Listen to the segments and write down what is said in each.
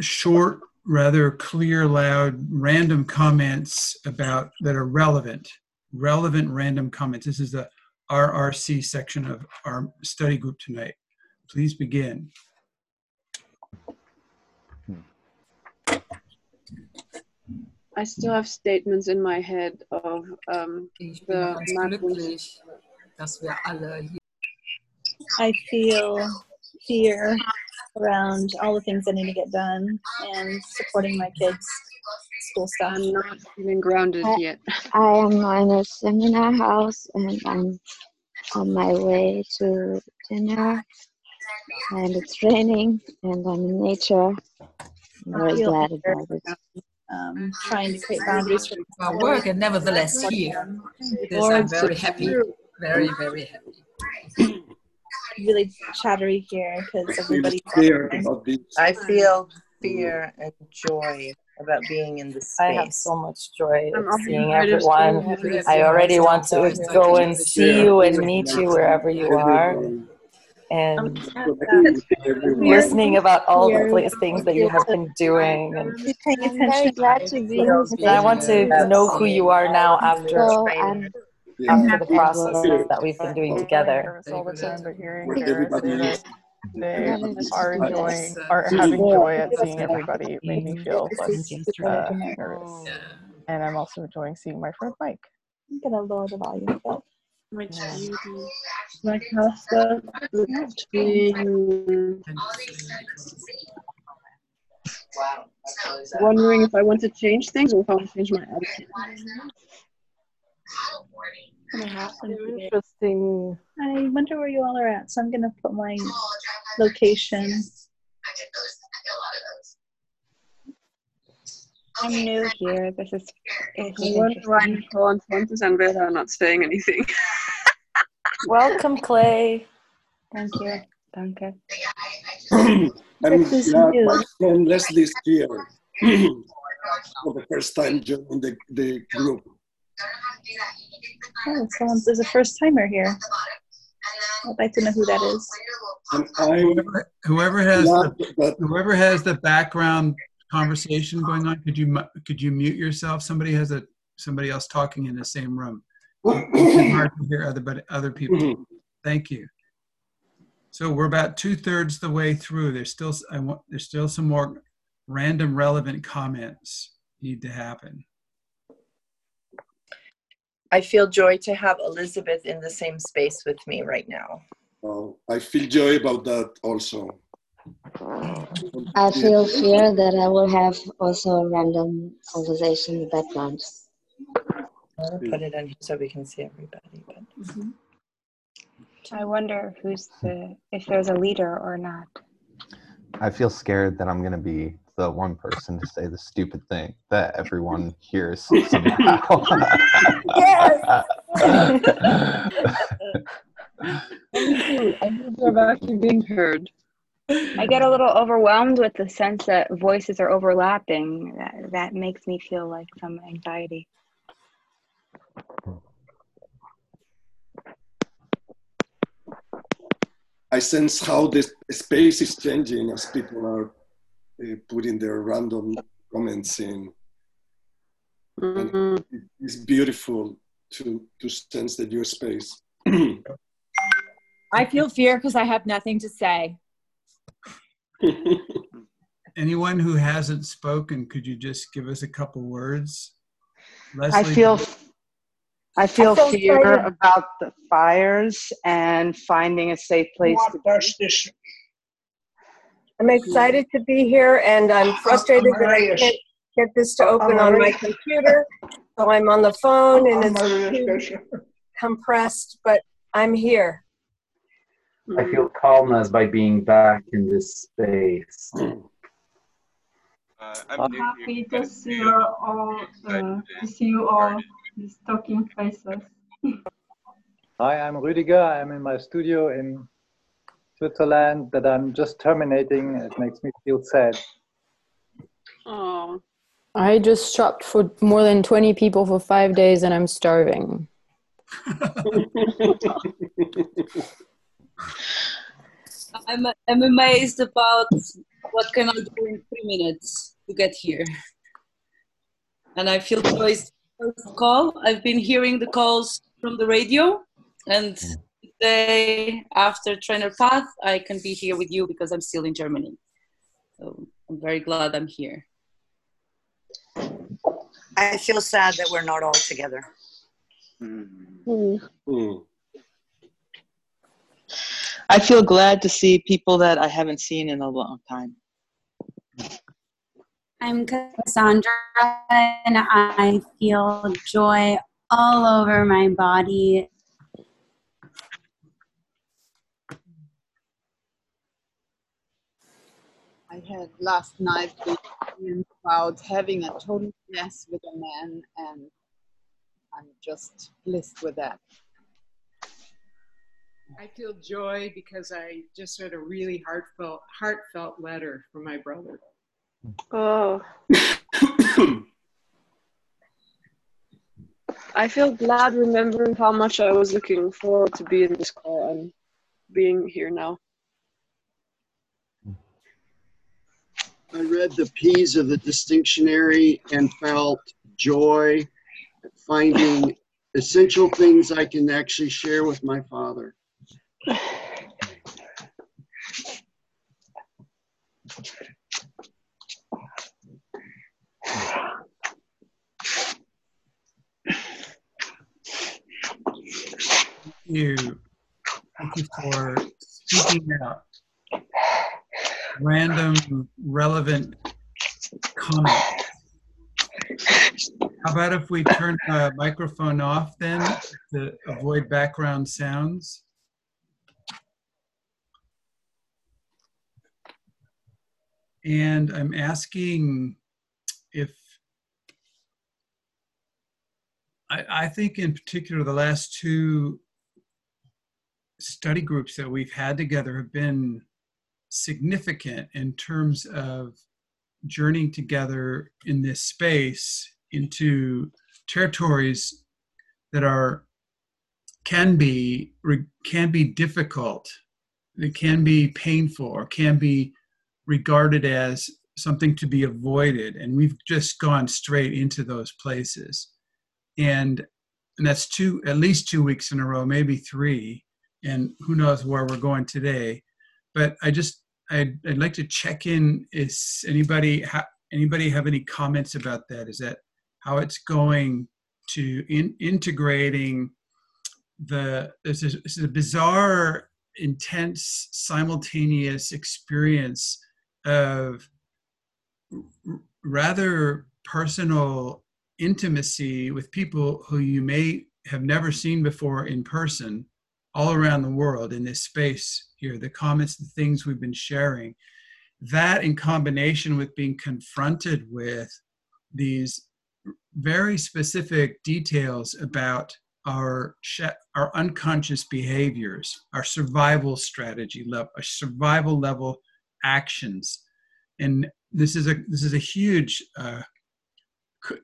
short, rather clear, loud, random comments about that are relevant. Relevant random comments. This is the RRC section of our study group tonight. Please begin. I still have statements in my head of um, the ganz glücklich, wir alle hier I feel fear around all the things I need to get done and supporting my kids' school stuff. I'm not even grounded I- yet. I am in a seminar house and I'm on my way to dinner and it's raining and I'm in nature. I'm very glad about it. Um, trying to create boundaries for our work and nevertheless here. This I'm very happy, very, very happy. really chattery here because feel everybody's scared about this. I feel fear and joy about being in this space. I have space. so much joy I'm of seeing everyone. I already want to go and see you and meet you wherever you are, and listening about all the place things that you have been doing. And I'm very glad to be in this and I want to know who you are now after So I'm Yeah. after the processes that we've been doing together. Nervous all the time, but hearing What Kara everybody say is. that they Yes. are enjoying, are having joy at seeing everybody made me feel less uh, nervous. And I'm also enjoying seeing my friend Mike. I'm gonna lower the volume a bit. My casa between wondering if I want to change things or if I want to change my attitude. Gonna happen today. Interesting. I wonder where you all are at, so I'm gonna put my location. I'm new here. This is, this I is wonder why interesting. Nicole and Fontes and Vera are not saying anything. Welcome, Clay. Thank you. Danke. I'm This is new. my friend Leslie is here for the first time joining the, the group. Oh, someone's there's a first timer here. I'd like to know who that is. I'm Whoever, whoever has the, whoever has the background conversation going on, could you could you mute yourself? Somebody has a somebody else talking in the same room. It's hard to hear other but other people. Mm-hmm. Thank you. So we're about two thirds the way through. There's still s- I want there's still some more random relevant comments need to happen. I feel joy to have Elizabeth in the same space with me right now. oh, I feel joy about that also. I feel fear that I will have also a random conversation in the background. I'll put it on here so we can see everybody. But mm-hmm. I wonder who's the, if there's a leader or not. I feel scared that I'm going to be the one person to say the stupid thing that everyone hears somehow. I think you're actually being heard. I get a little overwhelmed with the sense that voices are overlapping. That, that makes me feel like some anxiety. I sense how the space is changing as people are putting their random comments in. Mhm. It's beautiful to to sense that your space. I feel fear because I have nothing to say. Anyone who hasn't spoken, could you just give us a couple words? I feel I feel I feel fear excited. about the fires and finding a safe place to be. I'm excited to be here and I'm frustrated that I can't get this to open on my computer. So I'm on the phone and it's compressed, but I'm here. I feel calmness by being back in this space. Uh, So happy to see you all, uh, to see you all, these talking faces. Hi, I'm Rüdiger. I'm in my studio in Switzerland that I'm just terminating. It makes me feel sad. Oh, I just shopped for more than 20 people for five days and I'm starving. I'm, I'm amazed about what can I do in three three minutes to get here. And I feel Joy's first call. I've been hearing the calls from the radio, and mm. Today, after Trainer Path, I can be here with you because I'm still in Germany. So I'm very glad I'm here. I feel sad that we're not all together. Mm-hmm. Mm. I feel glad to see people that I haven't seen in a long time. I'm Cassandra, and I feel joy all over my body. I had last night about having a total mess with a man, and I'm just blessed with that. I feel joy because I just read a really heartfelt, heartfelt letter from my brother. Oh. I feel glad remembering how much I was looking forward to be in this call and being here now. I read the P's of the distinctionary and felt joy at finding essential things I can actually share with my father. you. Thank you for speaking out. Random, relevant comments. How about if we turn the microphone off then to avoid background sounds? And I'm asking if I, I think in particular the last two study groups that we've had together have been significant in terms of journeying together in this space into territories that are can be can be difficult it can be painful or can be regarded as something to be avoided. And we've just gone straight into those places. And and that's two at least two weeks in a row maybe three. And who knows where we're going today but i just i'd, I'd like to check in. Is anybody ha- anybody have any comments about that? Is that how it's going to in, integrating the this is, this is a bizarre intense simultaneous experience of r- rather personal intimacy with people who you may have never seen before in person all around the world in this space here the comments the things we've been sharing that in combination with being confronted with these very specific details about our our unconscious behaviors our survival strategy level our survival level actions. And this is a this is a huge uh,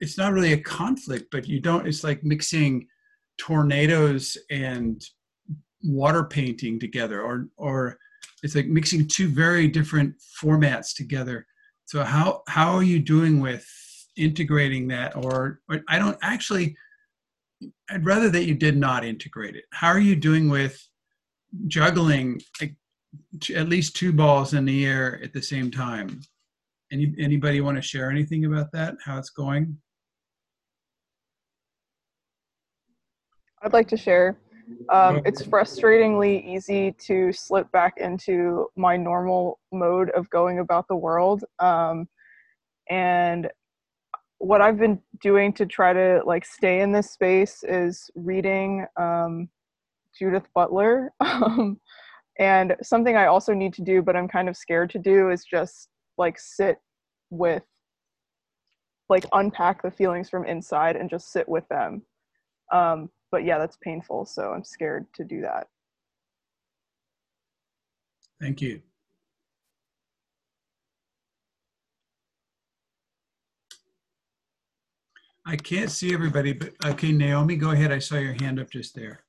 it's not really a conflict but you don't it's like mixing tornadoes and water painting together or or it's like mixing two very different formats together. So how how are you doing with integrating that or, or i don't actually i'd rather that you did not integrate it. How are you doing with juggling at least two balls in the air at the same time? Any anybody want to share anything about that how it's going? I'd like to share. Um, it's frustratingly easy to slip back into my normal mode of going about the world. Um, and what I've been doing to try to like stay in this space is reading um, Judith Butler. Um, and something I also need to do, but I'm kind of scared to do, is just like sit with, like unpack the feelings from inside and just sit with them. Um, but yeah, that's painful. So I'm scared to do that. Thank you. I can't see everybody, but okay, Naomi, go ahead. I saw your hand up just there.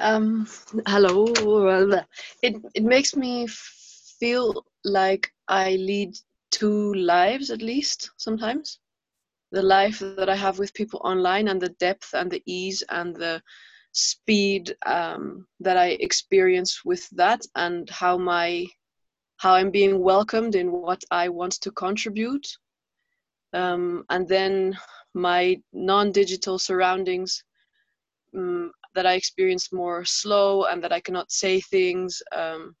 Um, hello. It, it makes me feel like I lead two lives at least sometimes. The life that I have with people online and the depth and the ease and the speed um, that I experience with that and how my how I'm being welcomed in what I want to contribute. Um, and then my non-digital surroundings um, that I experience more slow and that I cannot say things. Um,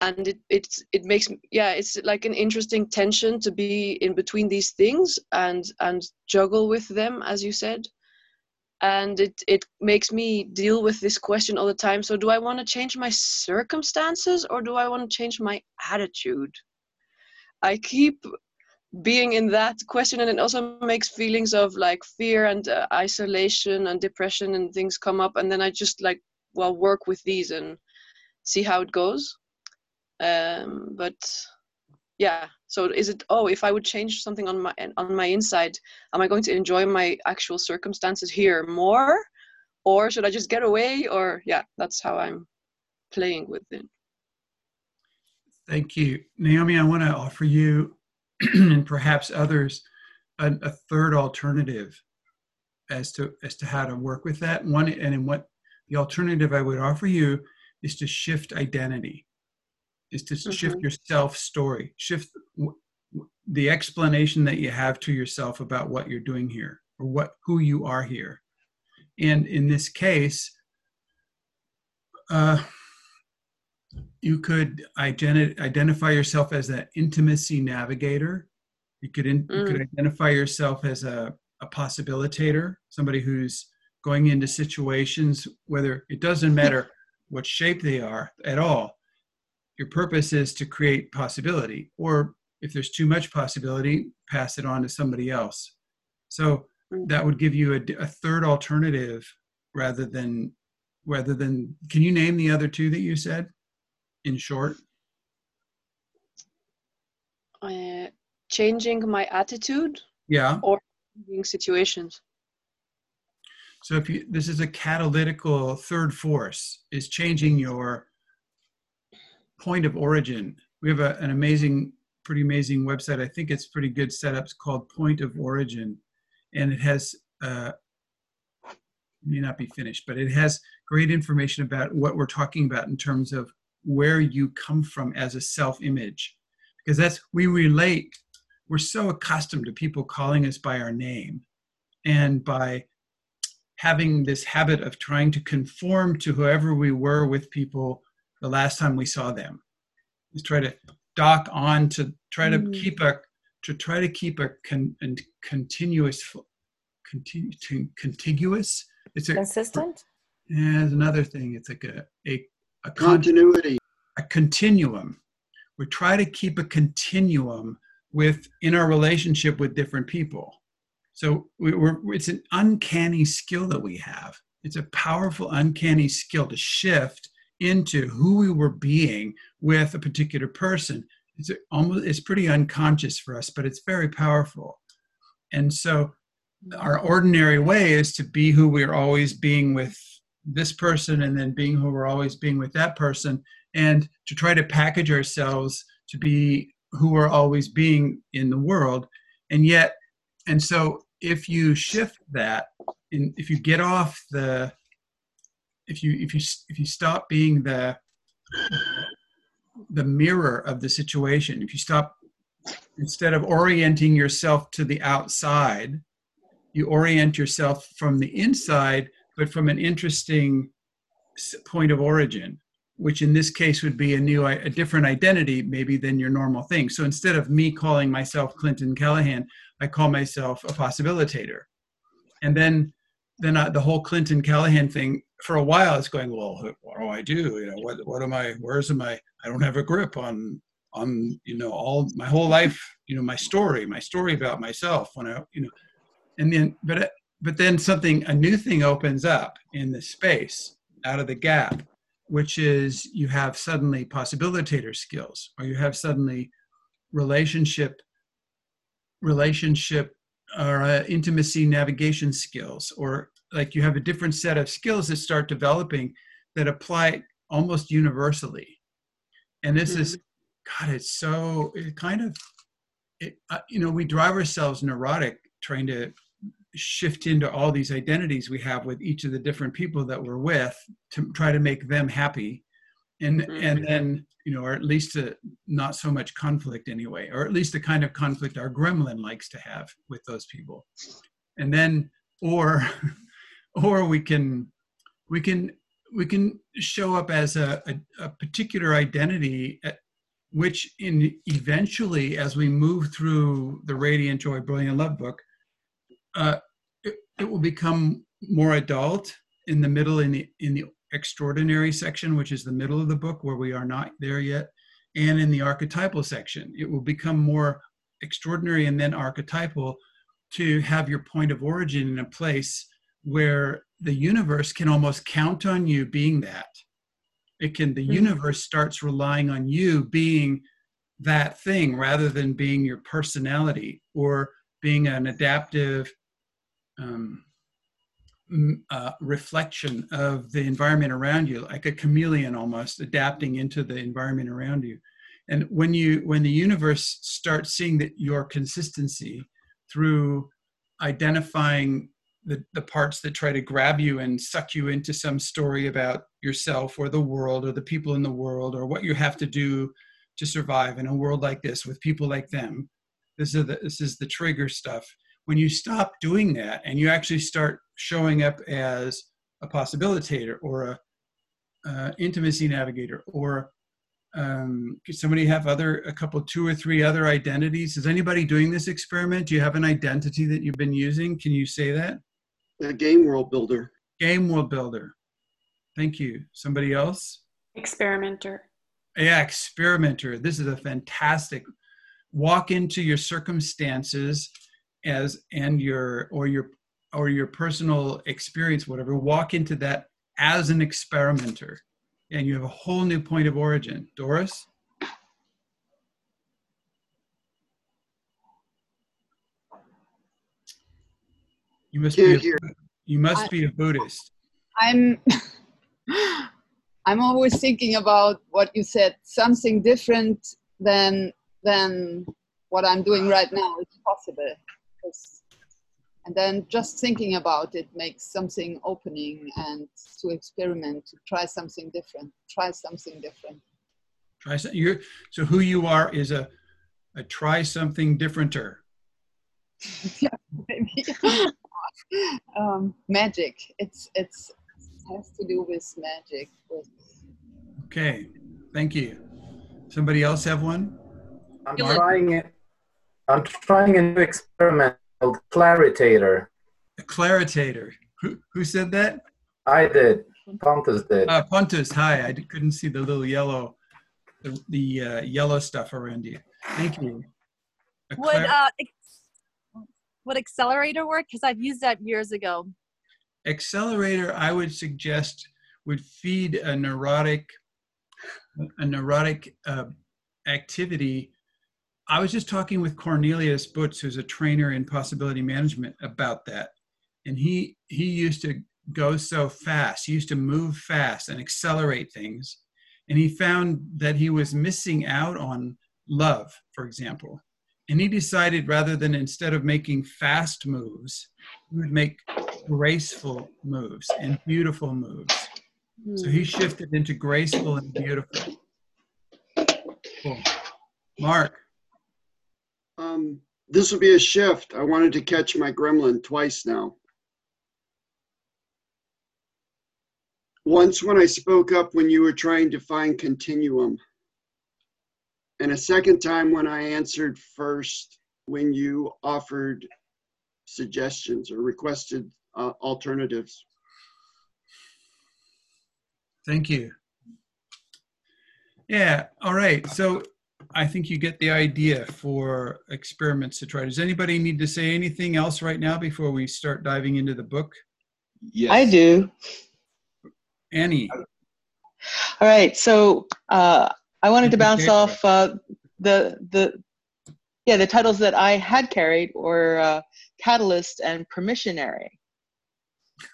and it it's it makes yeah it's like an interesting tension to be in between these things and and juggle with them as you said. And it it makes me deal with this question all the time. So do i want to change my circumstances or do i want to change my attitude? I keep being in that question and it also makes feelings of like fear and uh, isolation and depression and things come up and then i just like well work with these and see how it goes um but yeah so is it oh if i would change something on my on my inside am i going to enjoy my actual circumstances here more or should i just get away or yeah that's how i'm playing with it Thank you. Naomi, I want to offer you and perhaps others a, a third alternative as to as to how to work with that. One and in what the alternative I would offer you is to shift identity, is to shift Mhm. your self story, shift w- w- the explanation that you have to yourself about what you're doing here or what who you are here. And in this case, uh, you could identi- identify yourself as an intimacy navigator. You could in, you could Mm. identify yourself as a, a possibilitator, somebody who's going into situations whether it doesn't matter what shape they are at all. Your purpose is to create possibility, or if there's too much possibility, pass it on to somebody else. So that would give you a third alternative rather than rather than. Can you name the other two that you said? In short, uh, changing my attitude yeah. or changing situations So if you this is a catalytical third force is changing your point of origin. We have a, an amazing, pretty amazing website. I think it's pretty good setups called Point of Origin, and it has uh, may not be finished, but it has great information about what we're talking about in terms of where you come from as a self-image, because that's we relate. We're so accustomed to people calling us by our name, and by having this habit of trying to conform to whoever we were with people the last time we saw them is try to dock on to try to Mm. keep a to try to keep a con, and continuous continue to contiguous it's a Consistent? yeah, there's another thing it's like a a, a con- Continuity. a continuum. We try to keep a continuum with in our relationship with different people. So we, we're, it's an uncanny skill that we have. It's a powerful, uncanny skill to shift into who we were being with a particular person. It's almost it's pretty unconscious for us, but it's very powerful. And so our ordinary way is to be who we're always being with this person and then being who we're always being with that person and to try to package ourselves to be who we're always being in the world and yet and so if you shift that and if you get off the if you if you if you stop being the the mirror of the situation if you stop instead of orienting yourself to the outside you orient yourself from the inside but from an interesting point of origin which in this case would be a new a different identity maybe than your normal thing. So instead of me calling myself clinton callahan i call myself a possibilitator. And then then I, the whole clinton callahan thing for a while it's going well what do i do? You know what what am i where's my i don't have a grip on on you know all my whole life you know my story my story about myself when i you know and then but but then something a new thing opens up in the space out of the gap which is you have suddenly possibilitator skills or you have suddenly relationship relationship or uh, intimacy navigation skills or like you have a different set of skills that start developing that apply almost universally. And this is, God, it's so, it kind of, it, uh, you know, we drive ourselves neurotic trying to shift into all these identities we have with each of the different people that we're with to try to make them happy. And and then you know or at least to not so much conflict anyway or at least the kind of conflict our gremlin likes to have with those people. And then or or we can we can we can show up as a, a, a particular identity at, which in eventually as we move through the radiant joy brilliant love book uh, it, it will become more adult in the middle in the in the extraordinary section which is the middle of the book where we are not there yet and in the archetypal section. It will become more extraordinary and then archetypal to have your point of origin in a place where the universe can almost count on you being that it can the universe starts relying on you being that thing rather than being your personality or being an adaptive um, uh, reflection of the environment around you, like a chameleon almost adapting into the environment around you. And when you when the universe starts seeing that your consistency through identifying the, the parts that try to grab you and suck you into some story about yourself or the world or the people in the world or what you have to do to survive in a world like this with people like them. This is the, this is the trigger stuff. When you stop doing that and you actually start showing up as a possibilitator or a uh, intimacy navigator or um, somebody have other a couple two or three other identities? Is anybody doing this experiment? Do you have an identity that you've been using? Can you say that a game world builder. Game world builder. Thank you. Somebody else? Experimenter. Yeah experimenter. This is a fantastic walk into your circumstances as and your or your or your personal experience whatever. Walk into that as an experimenter. And you have a whole new point of origin. Doris you must be a, you must I- be a buddhist I'm I'm always thinking about what you said, something different than than what I'm doing right now is possible. 'Cause- And then just thinking about it makes something opening and to experiment, to try something different, try something different. try so you're so who you are is a a try something differenter Maybe. um, magic. It's it's it has to do with magic. With okay thank you somebody else have one I'm trying it. I'm trying a new experiment called Claritator. a claritator who, who said that I did. Pontus did. Uh, Pontus, hi. I couldn't see the little yellow, the, the uh, yellow stuff around you. Thank you. Would uh, would accelerator work? Because I've used that years ago. accelerator, I would suggest, would feed a neurotic, a neurotic uh, activity. I was just talking with Cornelius Butz, who's a trainer in possibility management, about that, and he he used to go so fast. He used to move fast and accelerate things, and he found that he was missing out on love, for example. And he decided rather than instead of making fast moves, he would make graceful moves and beautiful moves. So he shifted into graceful and beautiful. Cool. Mark, Um, this will be a shift. I wanted to catch my gremlin twice now. Once when I spoke up when you were trying to find continuum. And a second time when I answered first when you offered suggestions or requested uh, alternatives. thank you. Yeah, all right. So I think you get the idea for experiments to try. Does anybody need to say anything else right now before we start diving into the book? Yes. I do. Annie. All right. So uh, I wanted to bounce off uh, the the yeah the titles that I had carried were uh, Catalyst and Permissionary.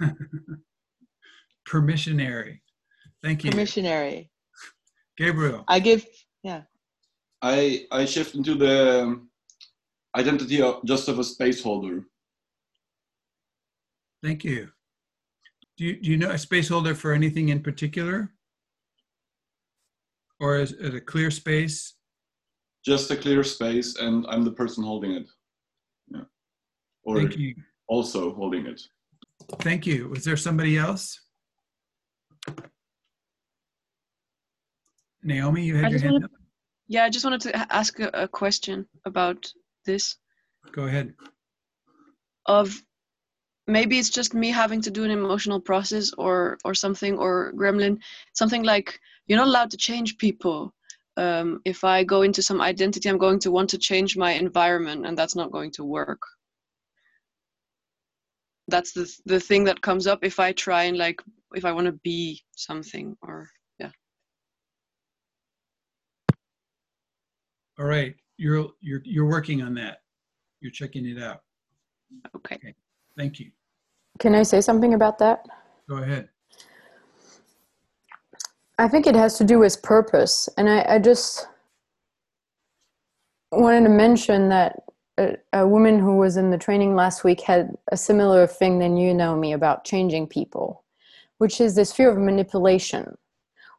Permissionary. Thank you. Permissionary. Gabriel. I give, yeah. I I shift into the um, identity of just of a space holder. Thank you. Do you, do you know a space holder for anything in particular? Or is it a clear space? Just a clear space, and I'm the person holding it. Yeah. Or Thank you. also holding it. Thank you. Was there somebody else? Naomi, you I had your hand wanted, up. yeah, I just wanted to ask a, a question about this. Go ahead. Of maybe it's just me having to do an emotional process or or something or gremlin something like you're not allowed to change people um, if i go into some identity i'm going to want to change my environment and that's not going to work that's the the thing that comes up if i try and like if i want to be something or yeah All right. You're, you're, you're working on that. You're checking it out. okay Thank you. Can I say something about that? Go ahead. I think it has to do with purpose. And I, I just wanted to mention that a, a woman who was in the training last week had a similar thing than you know me about changing people, which is this fear of manipulation,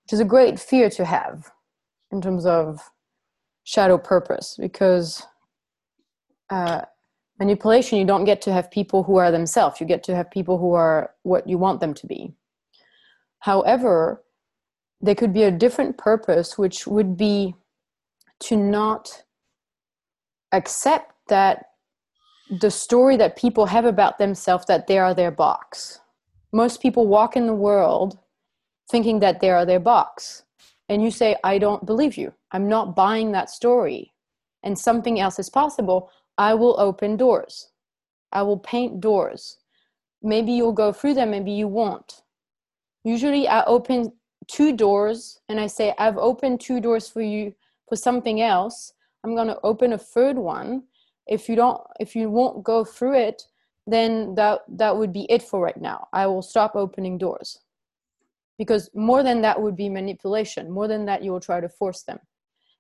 which is a great fear to have in terms of shadow purpose because uh, manipulation you don't get to have people who are themselves you get to have people who are what you want them to be however there could be a different purpose which would be to not accept that the story that people have about themselves that they are their box. Most people walk in the world thinking that they are their box and you say i don't believe you. I'm not buying that story. And something else is possible. I will open doors. I will paint doors. Maybe you'll go through them maybe you won't. Usually i open two doors and i say i've opened two doors for you for something else. I'm going to open a third one. If you don't if you won't go through it then that that would be it for right now. I will stop opening doors. Because more than that would be manipulation more than that you will try to force them.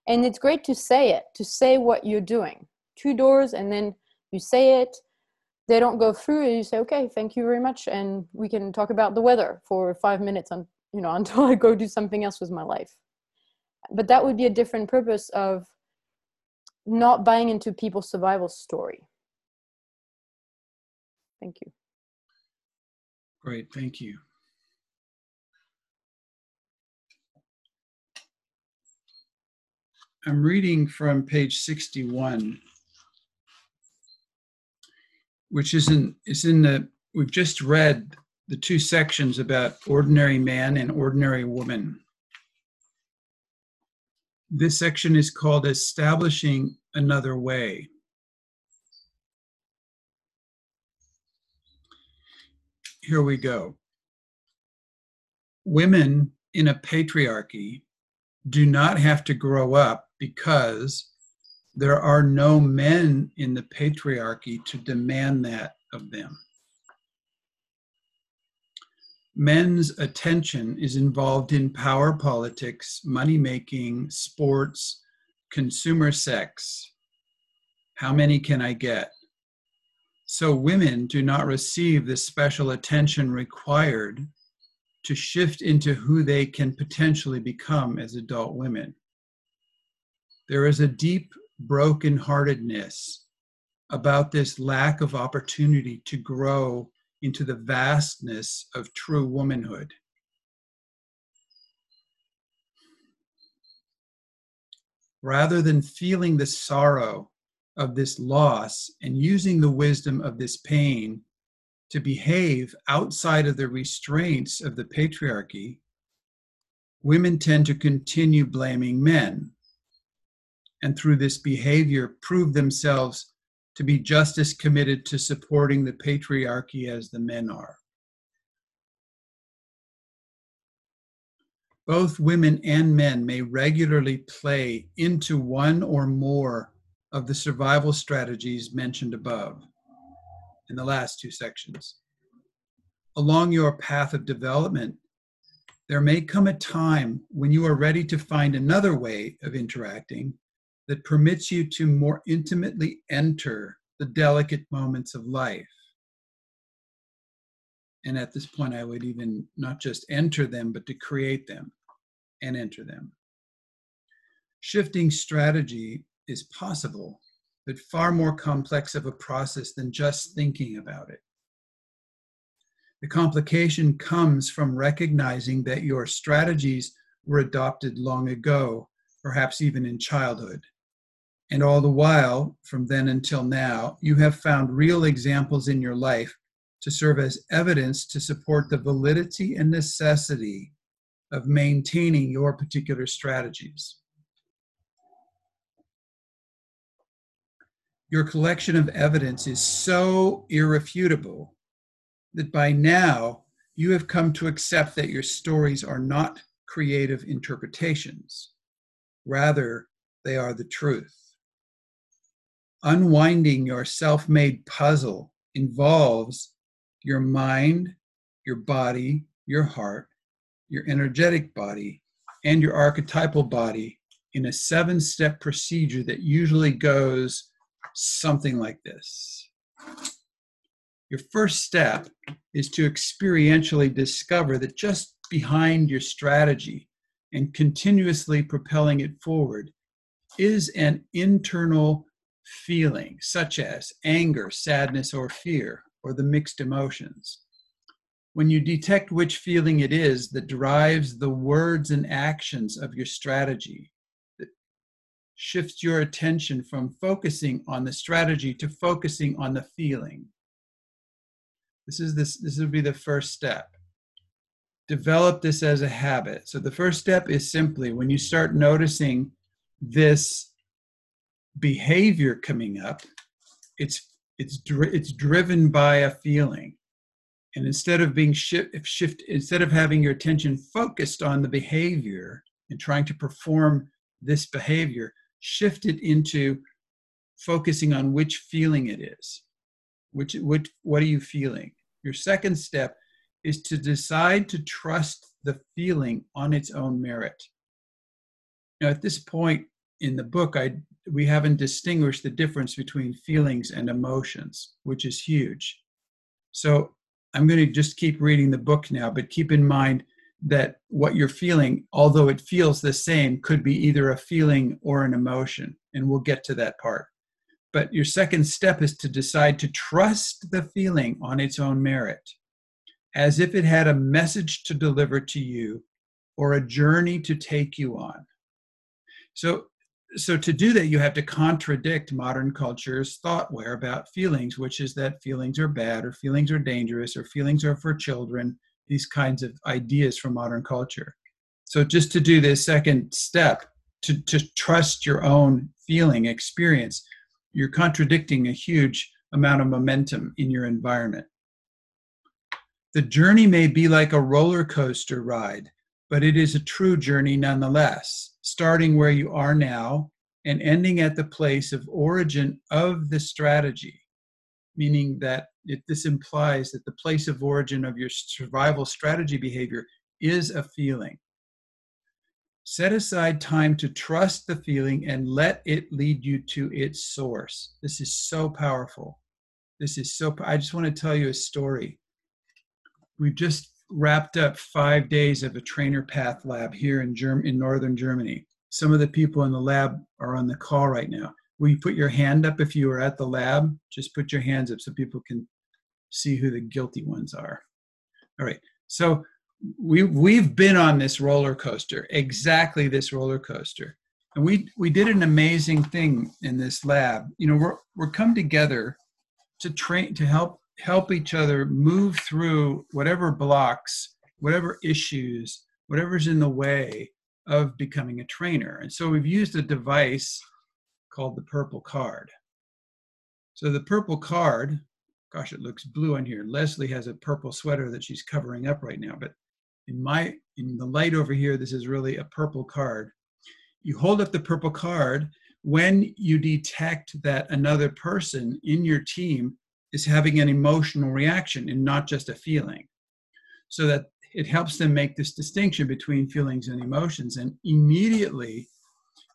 And it's great to say it to say what you're doing. Two doors and then you say it. They don't go through you say okay thank you very much and we can talk about the weather for five minutes you know until i go do something else with my life but that would be a different purpose of not buying into people's survival story thank you Great. Thank you. I'm reading from page 61, which is in, is in the, we've just read the two sections about ordinary man and ordinary woman. This section is called Establishing Another Way. Here we go. Women in a patriarchy do not have to grow up because there are no men in the patriarchy to demand that of them. Men's attention is involved in power politics, money making, sports, consumer sex. How many can I get? So women do not receive the special attention required to shift into who they can potentially become as adult women. There is a deep brokenheartedness about this lack of opportunity to grow into the vastness of true womanhood. Rather than feeling the sorrow of this loss and using the wisdom of this pain to behave outside of the restraints of the patriarchy, women tend to continue blaming men. And through this behavior, prove themselves to be just as committed to supporting the patriarchy as the men are. Both women and men may regularly play into one or more of the survival strategies mentioned above in the last two sections. Along your path of development, there may come a time when you are ready to find another way of interacting that permits you to more intimately enter the delicate moments of life. And at this point, I would even not just enter them, but to create them and enter them. Shifting strategy is possible, but far more complex of a process than just thinking about it. The complication comes from recognizing that your strategies were adopted long ago, perhaps even in childhood. And all the while, from then until now, you have found real examples in your life to serve as evidence to support the validity and necessity of maintaining your particular strategies. Your collection of evidence is so irrefutable that by now you have come to accept that your stories are not creative interpretations. Rather, they are the truth. Unwinding your self made puzzle involves your mind, your body, your heart, your energetic body, and your archetypal body in a seven step procedure that usually goes something like this. Your first step is to experientially discover that just behind your strategy and continuously propelling it forward is an internal feeling, such as anger, sadness, or fear, or the mixed emotions. When you detect which feeling it is that drives the words and actions of your strategy, that shifts your attention from focusing on the strategy to focusing on the feeling. This is this this would be the first step. Develop this as a habit. So the first step is simply when you start noticing this behavior coming up, it's it's it's driven by a feeling. And instead of being shift, shift instead of having your attention focused on the behavior and trying to perform this behavior shift it into focusing on which feeling it is. Which, which what are you feeling? Your second step is to decide to trust the feeling on its own merit. Now at this point in the book i we haven't distinguished the difference between feelings and emotions, which is huge. So I'm going to just keep reading the book now, but keep in mind that what you're feeling, although it feels the same, could be either a feeling or an emotion. And we'll get to that part. But your second step is to decide to trust the feeling on its own merit, as if it had a message to deliver to you or a journey to take you on. So so to do that you have to contradict modern culture's thoughtware about feelings which is that feelings are bad or feelings are dangerous or feelings are for children these kinds of ideas from modern culture. So just to do this second step to, to trust your own feeling experience you're contradicting a huge amount of momentum in your environment. The journey may be like a roller coaster ride but it is a true journey nonetheless, starting where you are now and ending at the place of origin of the strategy, meaning that it, this implies that the place of origin of your survival strategy behavior is a feeling. Set aside time to trust the feeling and let it lead you to its source. This is so powerful. This is so, I just want to tell you a story. We've just wrapped up five days of a trainer path lab here in Germ- in northern Germany. Some of the people in the lab are on the call right now. Will you put your hand up if you were at the lab? Just put your hands up so people can see who the guilty ones are. All right. So we we've been on this roller coaster, exactly this roller coaster. And we we did an amazing thing in this lab. You know, we're we're come together to train to help help each other move through whatever blocks, whatever issues, whatever's in the way of becoming a trainer. And so we've used a device called the purple card. So the purple card, gosh, it looks blue on here. Leslie has a purple sweater that she's covering up right now, but in my in the light over here, this is really a purple card. You hold up the purple card when you detect that another person in your team is having an emotional reaction and not just a feeling. So that it helps them make this distinction between feelings and emotions. And immediately,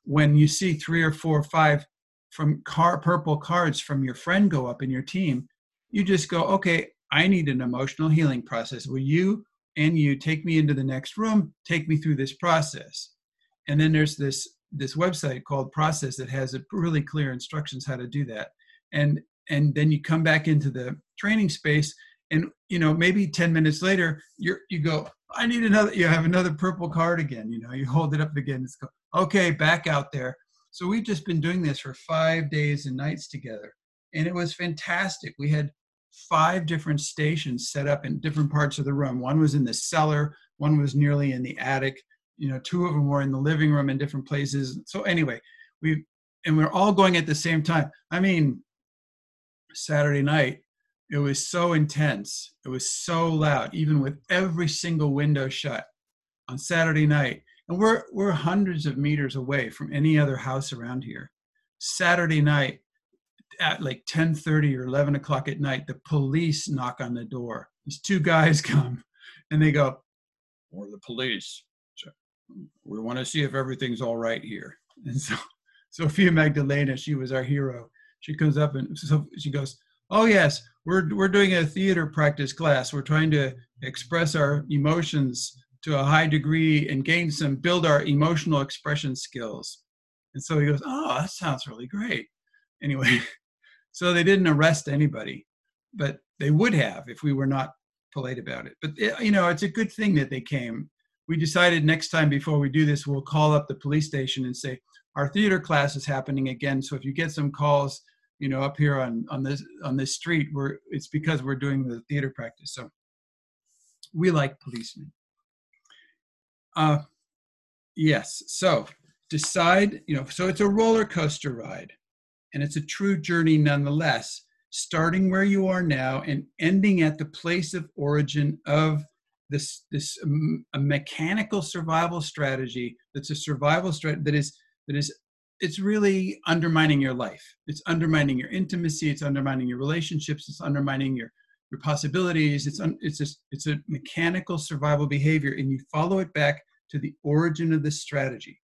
when you see three or four or five from car purple cards from your friend go up in your team, you just go, okay, I need an emotional healing process. Will you and you take me into the next room, take me through this process? And then there's this this website called Process that has a really clear instructions how to do that. And and then you come back into the training space and you know maybe 10 minutes later you're you go i need another you have another purple card again you know you hold it up again it's go okay back out there. So we've just been doing this for five days and nights together and it was fantastic. We had five different stations set up in different parts of the room. One was in the cellar one was nearly in the attic you know two of them were in the living room in different places. So anyway we and we're all going at the same time. I mean saturday night it was so intense. It was so loud, even with every single window shut on Saturday night. And we're, we're hundreds of meters away from any other house around here. Saturday night at like 10:30 or 11 o'clock at night, the police knock on the door. These two guys come and they go, We're the police. We want to see if everything's all right here. And so Sophia Magdalena, she was our hero. She comes up and so she goes, Oh yes, we're we're doing a theater practice class. We're trying to express our emotions to a high degree and gain some build our emotional expression skills. And so he goes, "Oh, that sounds really great." Anyway, so they didn't arrest anybody, but they would have if we were not polite about it. But eh, you know, it's a good thing that they came. We decided next time before we do this, we'll call up the police station and say, "Our theater class is happening again. So if you get some calls." You know, up here on on this on this street, where it's because we're doing the theater practice. So we like policemen. Uh, yes. So decide. You know, so it's a roller coaster ride, and it's a true journey nonetheless. Starting where you are now and ending at the place of origin of this this um, a mechanical survival strategy that's a survival strategy that is that is it's really undermining your life. It's undermining your intimacy. It's undermining your relationships. It's undermining your your possibilities. It's un, it's just it's a mechanical survival behavior, and you follow it back to the origin of this strategy.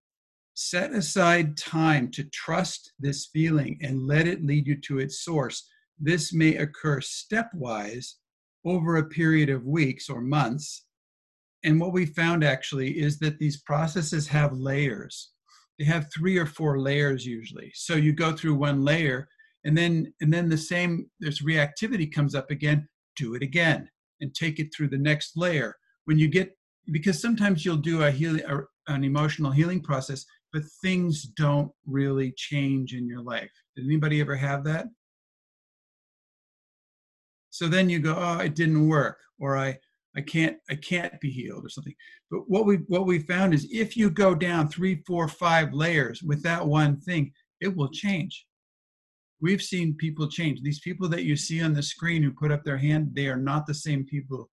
Set aside time to trust this feeling and let it lead you to its source. This may occur stepwise over a period of weeks or months. And what we found actually is that these processes have layers they have three or four layers usually. So you go through one layer and then and then the same there's reactivity comes up again, do it again and take it through the next layer. When you get because sometimes you'll do a healing an emotional healing process, but things don't really change in your life. Did anybody ever have that? So then you go, oh, it didn't work, or I I can't I can't be healed or something. But what we what we found is if you go down three, four, five layers with that one thing, it will change. We've seen people change. These people that you see on the screen who put up their hand, they are not the same people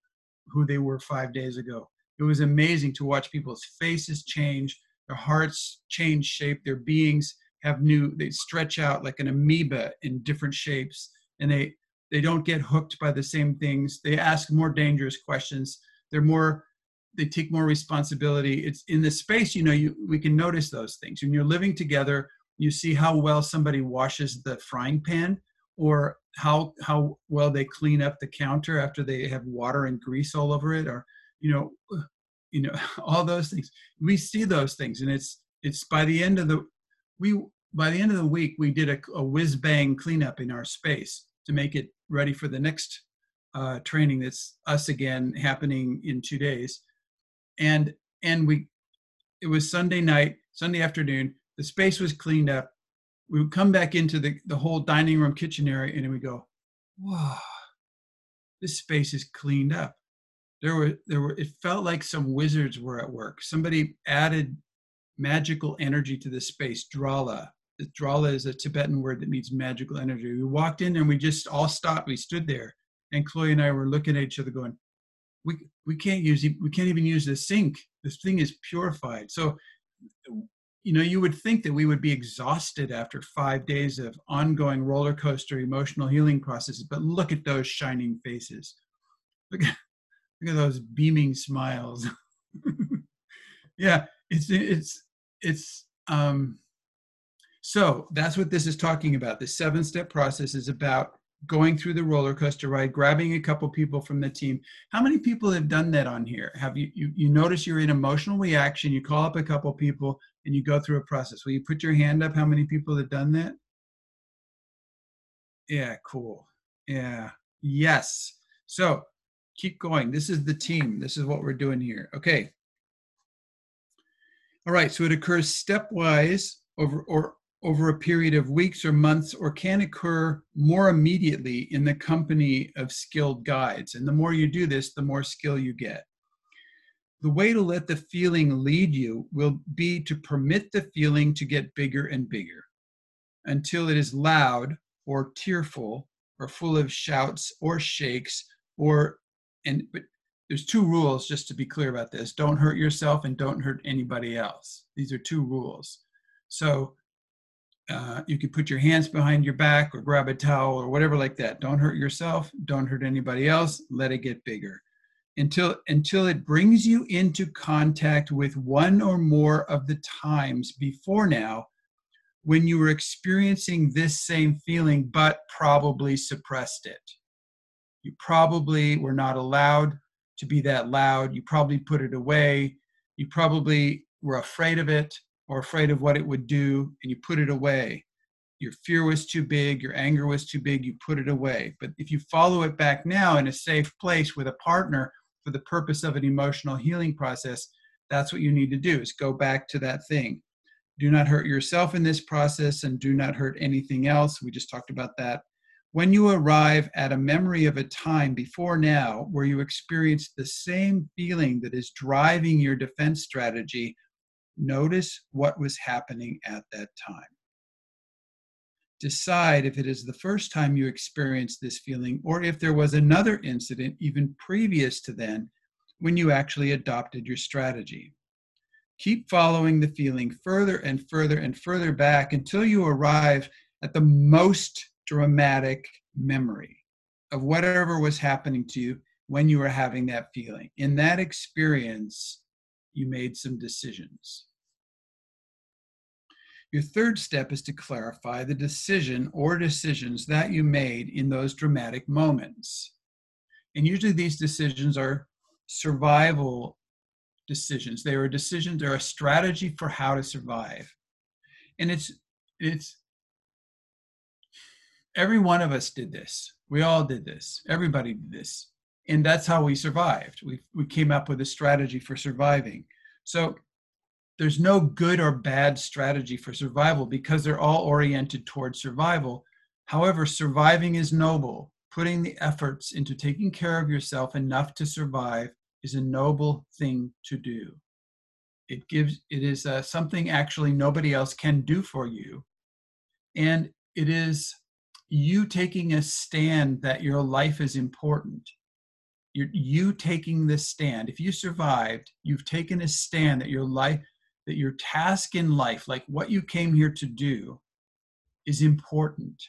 who they were five days ago. It was amazing to watch people's faces change, their hearts change shape, their beings have new, they stretch out like an amoeba in different shapes, and they they don't get hooked by the same things. They ask more dangerous questions. They're more they take more responsibility. It's in the space you know you we can notice those things. When you're living together you see how well somebody washes the frying pan or how how well they clean up the counter after they have water and grease all over it or you know you know all those things. We see those things and it's it's by the end of the we by the end of the week we did a, a whiz bang cleanup in our space to make it ready for the next uh, training that's us again happening in two days. And and we it was sunday night sunday afternoon the space was cleaned up. We would come back into the, the whole dining room kitchen area and we go whoa this space is cleaned up. There were there were it felt like some wizards were at work. Somebody added magical energy to the space drala Drala is a Tibetan word that means magical energy. We walked in and we just all stopped. We stood there, and Chloe and I were looking at each other, going, "We we can't use we can't even use the sink. This thing is purified." So, you know, you would think that we would be exhausted after five days of ongoing roller coaster emotional healing processes, but look at those shining faces. Look, Look at those beaming smiles. yeah, it's it's it's um so that's what this is talking about. The seven step process is about going through the roller coaster ride, grabbing a couple people from the team. How many people have done that on here? Have you, you, you notice you're in emotional reaction, you call up a couple people and you go through a process. Will you put your hand up? How many people have done that? Yeah, cool. Yeah, yes. So keep going. This is the team. This is what we're doing here. Okay. All right, so it occurs stepwise over or over a period of weeks or months or can occur more immediately in the company of skilled guides. And the more you do this, the more skill you get. The way to let the feeling lead you will be to permit the feeling to get bigger and bigger until it is loud or tearful or full of shouts or shakes or and but there's two rules just to be clear about this don't hurt yourself and don't hurt anybody else these are two rules so uh, you can put your hands behind your back or grab a towel or whatever like that. Don't hurt yourself. Don't hurt anybody else. Let it get bigger until until it brings you into contact with one or more of the times before now when you were experiencing this same feeling but probably suppressed it. You probably were not allowed to be that loud. You probably put it away. You probably were afraid of it or afraid of what it would do and you put it away. Your fear was too big, your anger was too big, you put it away. But if you follow it back now in a safe place with a partner for the purpose of an emotional healing process, that's what you need to do is go back to that thing. Do not hurt yourself in this process and do not hurt anything else. We just talked about that. When you arrive at a memory of a time before now where you experienced the same feeling that is driving your defense strategy, Notice what was happening at that time. Decide if it is the first time you experienced this feeling or if there was another incident even previous to then when you actually adopted your strategy. Keep following the feeling further and further and further back until you arrive at the most dramatic memory of whatever was happening to you when you were having that feeling. In that experience, you made some decisions. Your third step is to clarify the decision or decisions that you made in those dramatic moments. And usually these decisions are survival decisions. They are decisions, they're a strategy for how to survive. And it's it's every one of us did this. We all did this. Everybody did this and that's how we survived. We we came up with a strategy for surviving. So there's no good or bad strategy for survival because they're all oriented towards survival. However, surviving is noble. Putting the efforts into taking care of yourself enough to survive is a noble thing to do. It gives it is uh, something actually nobody else can do for you, and it is you taking a stand that your life is important you're, you taking this stand. If you survived you've taken a stand that your life that your task in life like what you came here to do is important.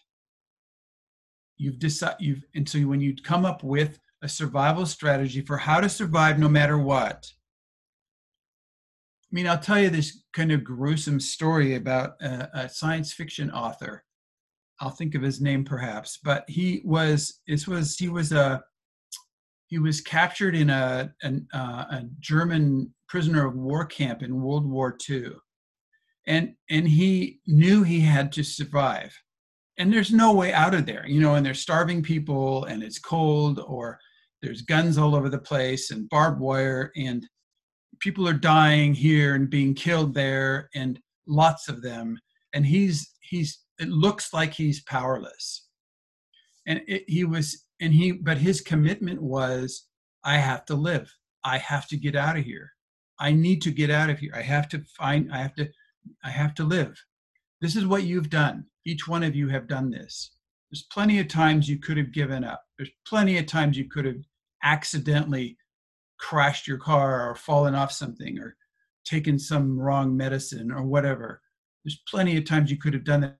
You've decided you've and so when you come up with a survival strategy for how to survive no matter what. I mean i'll tell you this kind of gruesome story about a, a science fiction author. I'll think of his name perhaps but he was this was he was a he was captured in a, an, uh, a German prisoner of war camp in World War II. And, and he knew he had to survive. And there's no way out of there, you know, and there's starving people and it's cold or there's guns all over the place and barbed wire and people are dying here and being killed there and lots of them. And he's, he's, it looks like he's powerless. And it, he was and he but his commitment was i have to live. I have to get out of here. I need to get out of here. I have to find i have to i have to live. This is what you've done. Each one of you have done this. There's plenty of times you could have given up. There's plenty of times you could have accidentally crashed your car or fallen off something or taken some wrong medicine or whatever. There's plenty of times you could have done that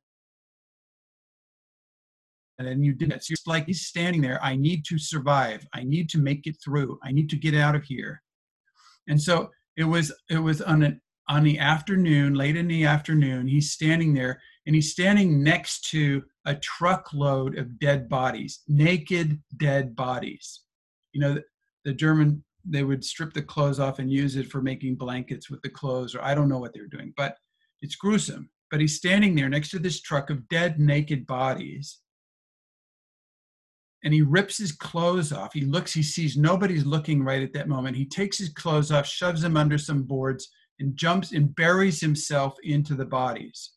and then you did it. So it's like he's standing there. I need to survive. I need to make it through. I need to get out of here. And so it was. It was on an on the afternoon, late in the afternoon. He's standing there, and he's standing next to a truckload of dead bodies, naked dead bodies. You know, the, the German they would strip the clothes off and use it for making blankets with the clothes, or I don't know what they were doing, but it's gruesome. But he's standing there next to this truck of dead, naked bodies and he rips his clothes off. He looks, he sees nobody's looking right at that moment. He takes his clothes off, shoves them under some boards, and jumps and buries himself into the bodies.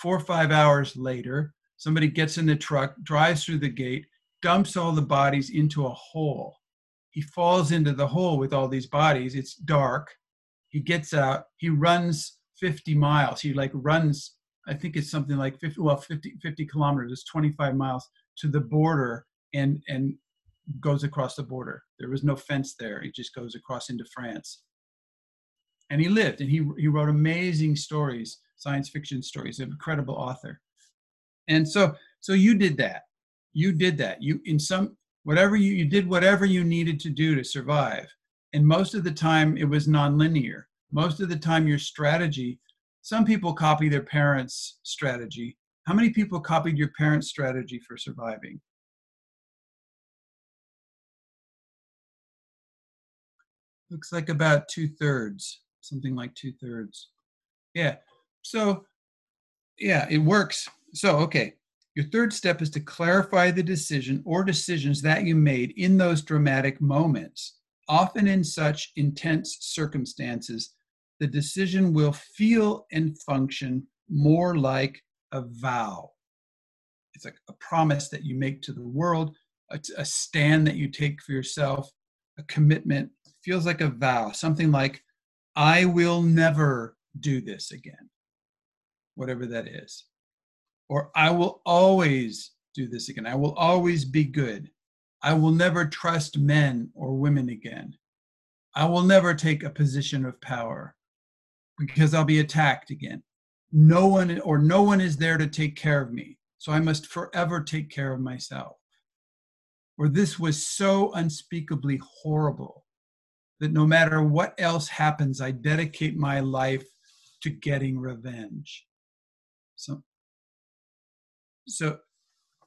Four or five hours later, somebody gets in the truck, drives through the gate, dumps all the bodies into a hole. He falls into the hole with all these bodies. It's dark. He gets out. He runs 50 miles. He like runs, I think it's something like 50, well, 50, 50 kilometers, it's 25 miles to the border and and goes across the border. There was no fence there. He just goes across into France. And he lived and he he wrote amazing stories, science fiction stories, an incredible author. And so so you did that. You did that. You in some whatever you you did whatever you needed to do to survive. And most of the time it was nonlinear. Most of the time your strategy some people copy their parents' strategy how many people copied your parents' strategy for surviving? Looks like about two thirds, something like two thirds. Yeah. So, yeah, it works. So, okay. Your third step is to clarify the decision or decisions that you made in those dramatic moments. Often in such intense circumstances, the decision will feel and function more like a vow. It's like a promise that you make to the world, a, a stand that you take for yourself, a commitment. It feels like a vow, something like, I will never do this again, whatever that is. Or I will always do this again. I will always be good. I will never trust men or women again. I will never take a position of power because I'll be attacked again no one or no one is there to take care of me. So i must forever take care of myself. Or this was so unspeakably horrible that no matter what else happens i dedicate my life to getting revenge. So so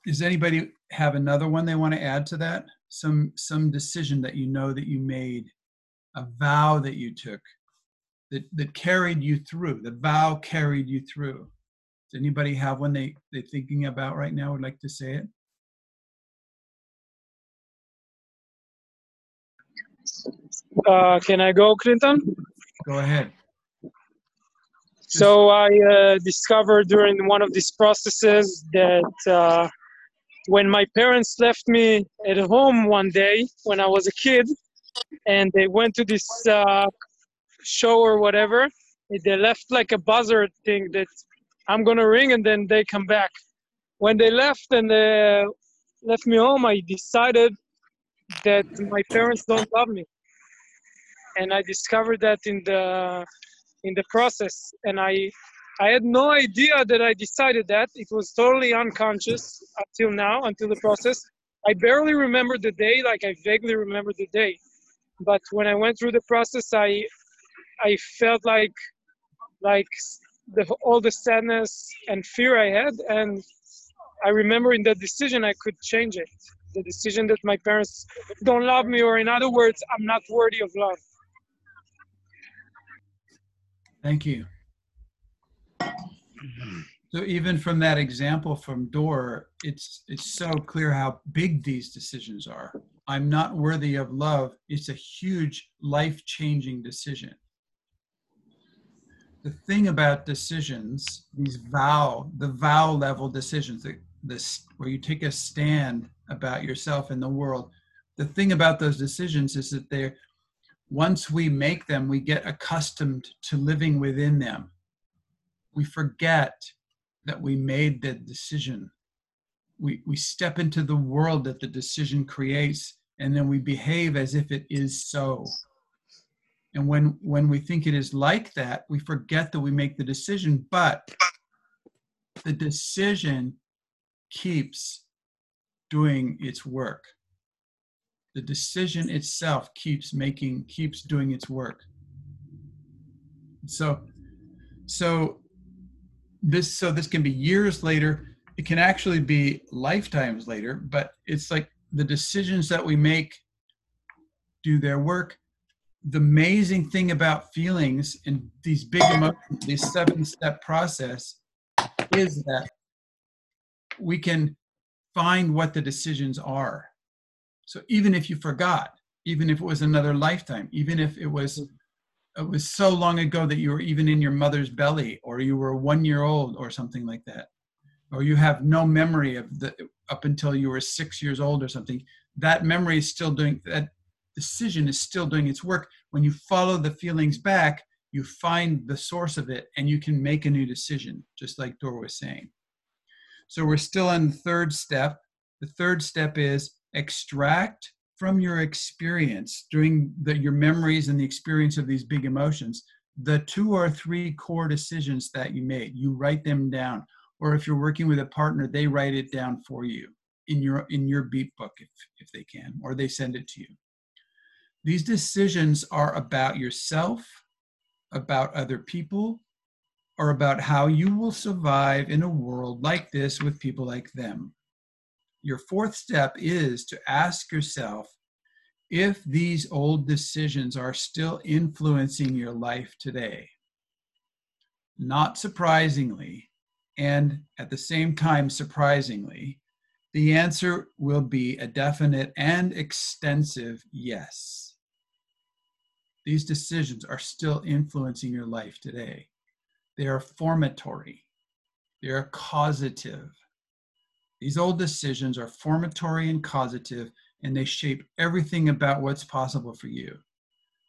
does anybody have another one they want to add to that? Some some decision that you know that you made a vow that you took that, that carried you through, the vow carried you through. Does anybody have one they, they're thinking about right now would like to say it? Uh, can I go, Clinton? Go ahead. So I uh, discovered during one of these processes that uh, when my parents left me at home one day when I was a kid, and they went to this uh, show or whatever, they left like a buzzer thing that I'm gonna ring and then they come back. When they left and they left me home, I decided that my parents don't love me, and I discovered that in the in the process, and I I had no idea that I decided that. It was totally unconscious until now, until the process. I barely remember the day, like I vaguely remember the day. But when I went through the process, I I felt like like the, all the sadness and fear I had, and I remember in that decision I could change it. The decision that my parents don't love me, or in other words, I'm not worthy of love. Thank you. So even from that example from Dor, it's it's so clear how big these decisions are. I'm not worthy of love. It's a huge life-changing decision the thing about decisions, these vow, the vow level decisions, the, this where you take a stand about yourself and the world. The thing about those decisions is that they're once we make them, we get accustomed to living within them. We forget that we made the decision. We, we step into the world that the decision creates, and then we behave as if it is so. And when, when we think it is like that, we forget that we make the decision, but the decision keeps doing its work. The decision itself keeps making, keeps doing its work. So, so this, so this can be years later. It can actually be lifetimes later, but it's like the decisions that we make do their work. The amazing thing about feelings and these big emotions, this seven step process is that we can find what the decisions are. So even if you forgot, even if it was another lifetime, even if it was it was so long ago that you were even in your mother's belly or you were one year old or something like that or you have no memory of the up until you were six years old or something that memory is still doing that decision is still doing its work. When you follow the feelings back you find the source of it and you can make a new decision just like dor was saying. So we're still on the third step. The third step is extract from your experience during the, your memories and the experience of these big emotions the two or three core decisions that you made. You write them down. Or if you're working with a partner they write it down for you in your in your beat book if if they can or they send it to you these decisions are about yourself about other people or about how you will survive in a world like this with people like them your fourth step is to ask yourself if these old decisions are still influencing your life today. Not surprisingly, and at the same time, surprisingly, the answer will be a definite and extensive yes. These decisions are still influencing your life today. They are formatory, they are causative, these old decisions are formatory and causative, and they shape everything about what's possible for you.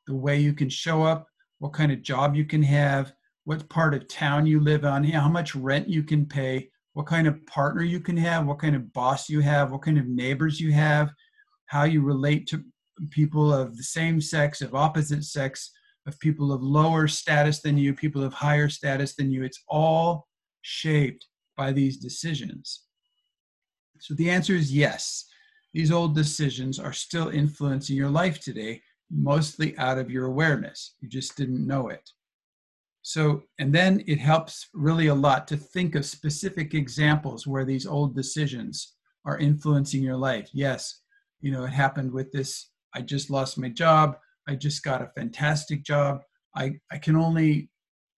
The way you can show up, what kind of job you can have, what part of town you live on, how much rent you can pay, what kind of partner you can have, what kind of boss you have, what kind of neighbors you have, how you relate to people of the same sex, of opposite sex, of people of lower status than you, people of higher status than you. It's all shaped by these decisions. So the answer is yes. These old decisions are still influencing your life today, mostly out of your awareness. You just didn't know it. So, and then it helps really a lot to think of specific examples where these old decisions are influencing your life. Yes, you know, it happened with this. I just lost my job. I just got a fantastic job. I, I can only,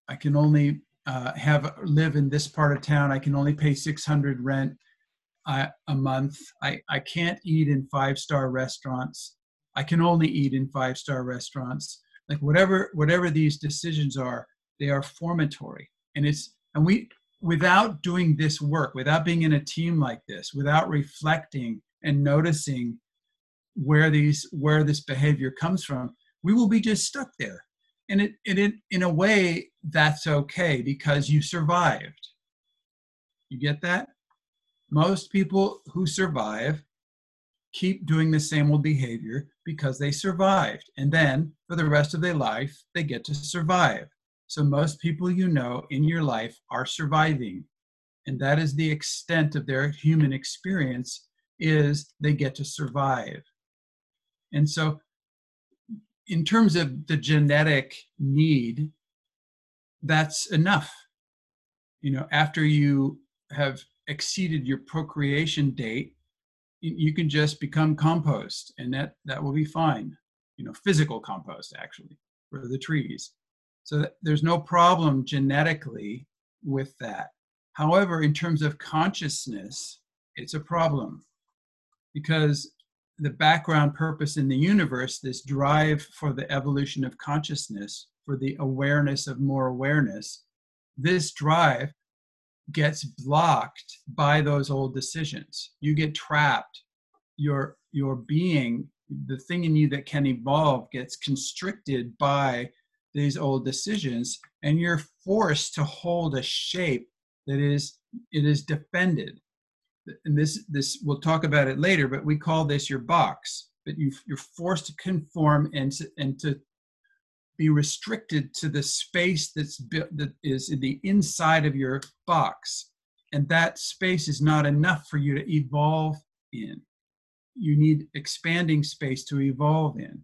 I can only uh, have live in this part of town. I can only pay 600 rent a month. I, I can't eat in five star restaurants. I can only eat in five star restaurants. Like whatever whatever these decisions are, they are formatory. And it's and we without doing this work, without being in a team like this, without reflecting and noticing where these where this behavior comes from, we will be just stuck there. And it, it, it in a way that's okay because you survived. You get that? most people who survive keep doing the same old behavior because they survived. And then for the rest of their life, they get to survive. So most people you know in your life are surviving. And that is the extent of their human experience is they get to survive. And so in terms of the genetic need, that's enough. You know, after you have exceeded your procreation date, you can just become compost and that, that will be fine. You know, physical compost actually for the trees. So there's no problem genetically with that. However, in terms of consciousness, it's a problem because the background purpose in the universe, this drive for the evolution of consciousness, for the awareness of more awareness, this drive gets blocked by those old decisions. You get trapped. Your your being, the thing in you that can evolve, gets constricted by these old decisions, and you're forced to hold a shape that is it is defended. And this this we'll talk about it later, but we call this your box. But you you're forced to conform and to, and to be restricted to the space that's built that is in the inside of your box and that space is not enough for you to evolve in you need expanding space to evolve in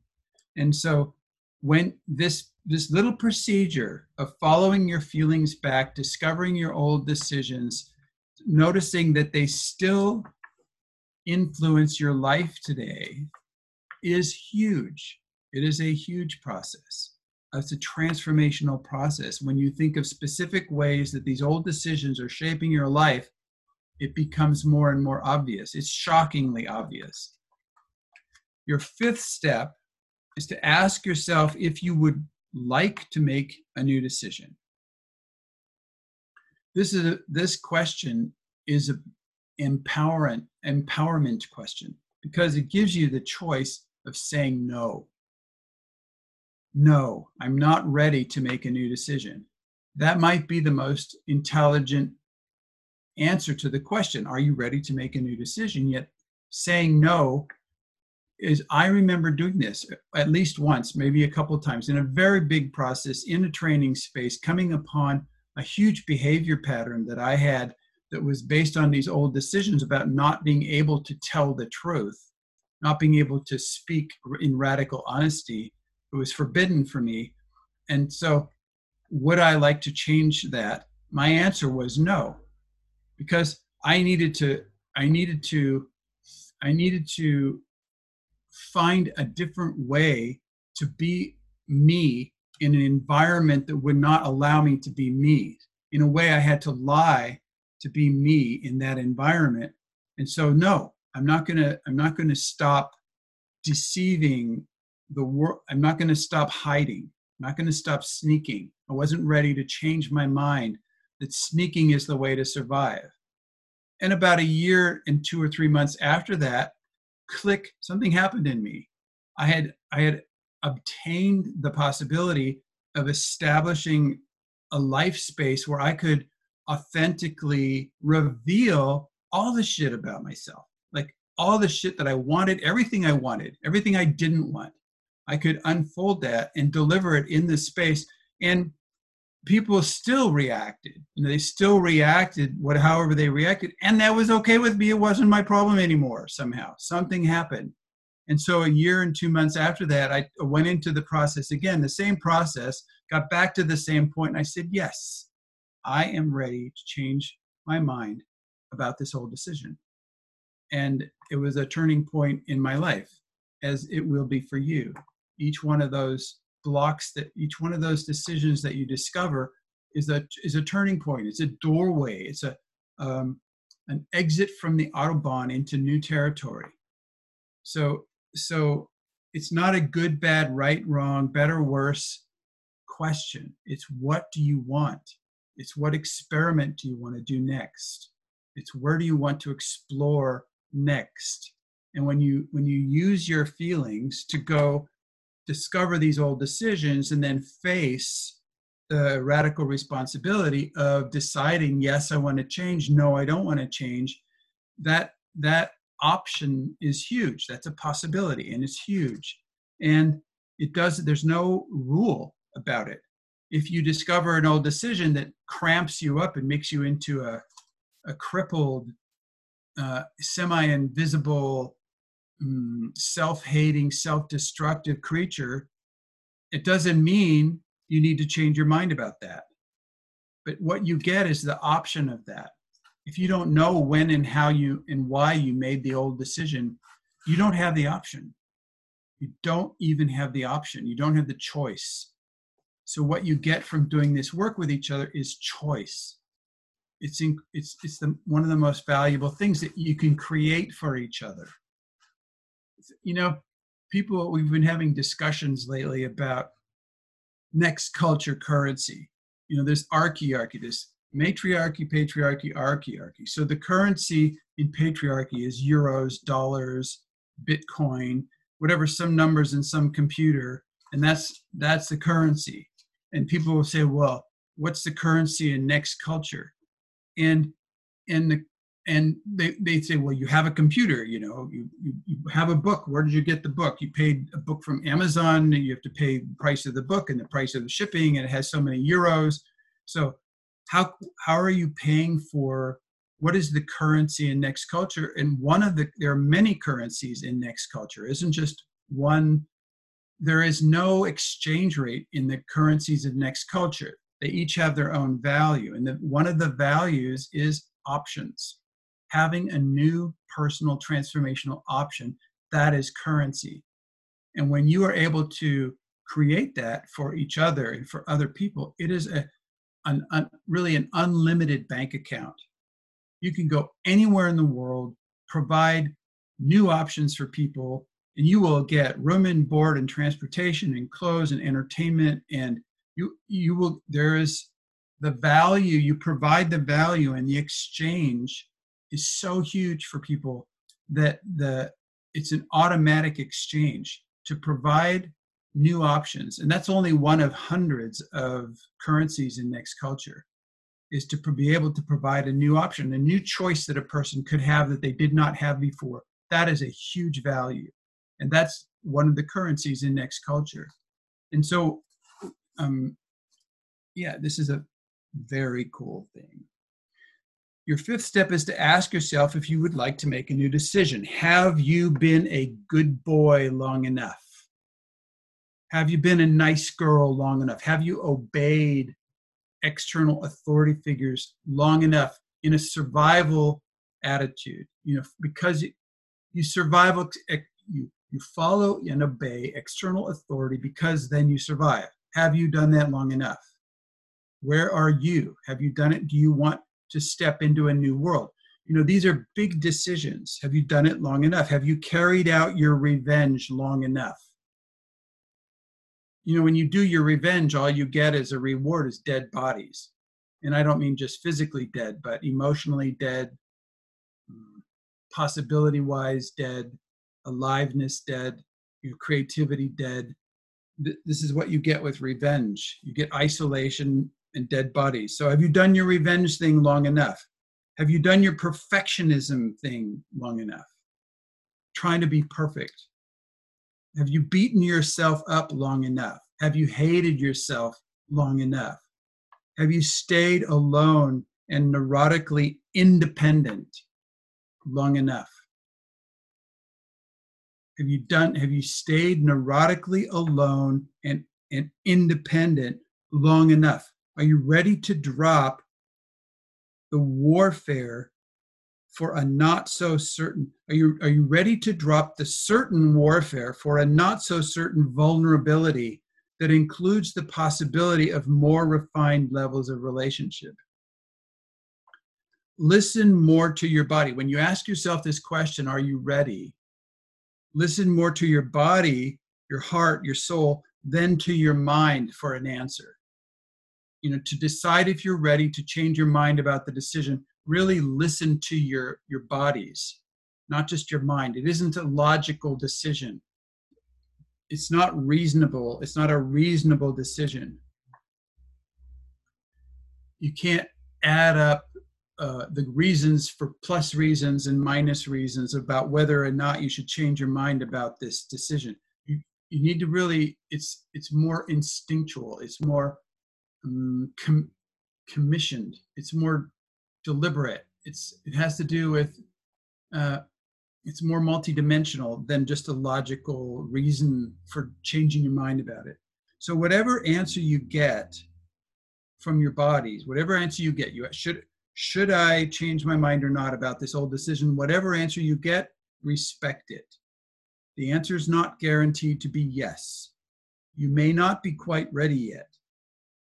and so when this this little procedure of following your feelings back discovering your old decisions noticing that they still influence your life today is huge. It is a huge process. It's a transformational process. When you think of specific ways that these old decisions are shaping your life it becomes more and more obvious. It's shockingly obvious. Your fifth step is to ask yourself if you would like to make a new decision. This is a, this question is an empowerment empowerment question because it gives you the choice of saying no. No, I'm not ready to make a new decision. That might be the most intelligent answer to the question Are you ready to make a new decision? Yet saying no is I remember doing this at least once, maybe a couple times in a very big process in a training space, coming upon a huge behavior pattern that I had that was based on these old decisions about not being able to tell the truth, not being able to speak in radical honesty. It was forbidden for me. And so, would I like to change that? My answer was no, because I needed to, I needed to, I needed to find a different way to be me in an environment that would not allow me to be me. In a way, I had to lie to be me in that environment. And so, no, I'm not gonna. I'm not gonna stop deceiving the world. I'm not gonna stop hiding. I'm not gonna stop sneaking. I wasn't ready to change my mind that sneaking is the way to survive. And about a year and two or three months after that, click, something happened in me. I had I had obtained the possibility of establishing a life space where I could authentically reveal all the shit about myself. Like all the shit that I wanted, everything I wanted, everything I didn't want. I could unfold that and deliver it in this space. And people still reacted. You know, they still reacted what however they reacted, and that was okay with me. It wasn't my problem anymore. Somehow, something happened, and so a year and two months after that, I went into the process again, the same process. Got back to the same point, and I said, "Yes, I am ready to change my mind about this whole decision." And it was a turning point in my life, as it will be for you. Each one of those blocks that each one of those decisions that you discover is a is a turning point. It's a doorway. It's a um, an exit from the autobahn into new territory. So so it's not a good, bad, right, wrong, better, worse question. It's what do you want? It's what experiment do you want to do next? It's where do you want to explore next? And when you when you use your feelings to go discover these old decisions and then face the radical responsibility of deciding yes i want to change no i don't want to change that that option is huge that's a possibility and it's huge and it does there's no rule about it if you discover an old decision that cramps you up and makes you into a, a crippled uh, semi-invisible um, self-hating, self-destructive creature, it doesn't mean you need to change your mind about that. But what you get is the option of that. If you don't know when and how you and why you made the old decision, you don't have the option. You don't even have the option. You don't have the choice. So what you get from doing this work with each other is choice. It's in, it's it's the one of the most valuable things that you can create for each other you know, people, we've been having discussions lately about next culture currency. You know, there's archiarchy, this matriarchy, patriarchy, archiarchy. So the currency in patriarchy is euros, dollars, Bitcoin, whatever, some numbers in some computer, and that's that's the currency. And people will say, well, what's the currency in next culture? And and the and they, they say well you have a computer you know you, you, you, have a book where did you get the book you paid a book from amazon and you have to pay the price of the book and the price of the shipping and it has so many euros so how how are you paying for what is the currency in next culture? And one of the, there are many currencies in next culture, isn't just one. There is no exchange rate in the currencies of next culture. They each have their own value. And the, one of the values is options. Having a new personal transformational option, that is currency. And when you are able to create that for each other and for other people, it is a, an, un, really an unlimited bank account. You can go anywhere in the world, provide new options for people, and you will get room and board and transportation and clothes and entertainment and you you will there is the value you provide the value and the exchange is so huge for people that the it's an automatic exchange to provide new options and that's only one of hundreds of currencies in next culture is to be able to provide a new option a new choice that a person could have that they did not have before. That is a huge value and that's one of the currencies in next culture. And so um yeah this is a very cool thing. Your fifth step is to ask yourself if you would like to make a new decision. Have you been a good boy long enough have you been a nice girl long enough? Have you obeyed external authority figures long enough in a survival attitude? You know, because you survival, you, you follow and obey external authority because then you survive. Have you done that long enough? Where are you? Have you done it? Do you want to step into a new world? You know, these are big decisions. Have you done it long enough? Have you carried out your revenge long enough? You know when you do your revenge all you get as a reward is dead bodies. And i don't mean just physically dead but emotionally dead mm, possibility wise dead aliveness dead your creativity dead. This is what you get with revenge. You get isolation and dead bodies. So have you done your revenge thing long enough? Have you done your perfectionism thing long enough? Trying to be perfect have you beaten yourself up long enough? Have you hated yourself long enough? Have you stayed alone and neurotically independent long enough? Have you done have you stayed neurotically alone and, and independent long enough? Are you ready to drop the warfare for a not so certain are you are you ready to drop the certain warfare for a not so certain vulnerability that includes the possibility of more refined levels of relationship? Listen more to your body. When you ask yourself this question are you ready? Listen more to your body your heart your soul than to your mind for an answer. You know to decide if you're ready to change your mind about the decision really listen to your your bodies not just your mind. It isn't a logical decision. It's not reasonable. It's not a reasonable decision. You can't add up uh, the reasons for plus reasons and minus reasons about whether or not you should change your mind about this decision. You you need to really it's it's more instinctual. It's more um, com- commissioned. It's more deliberate. It's it has to do with uh, it's more multidimensional than just a logical reason for changing your mind about it. So whatever answer you get from your bodies, whatever answer you get, you should should I change my mind or not about this old decision? Whatever answer you get, respect it. The answer is not guaranteed to be yes. You may not be quite ready yet.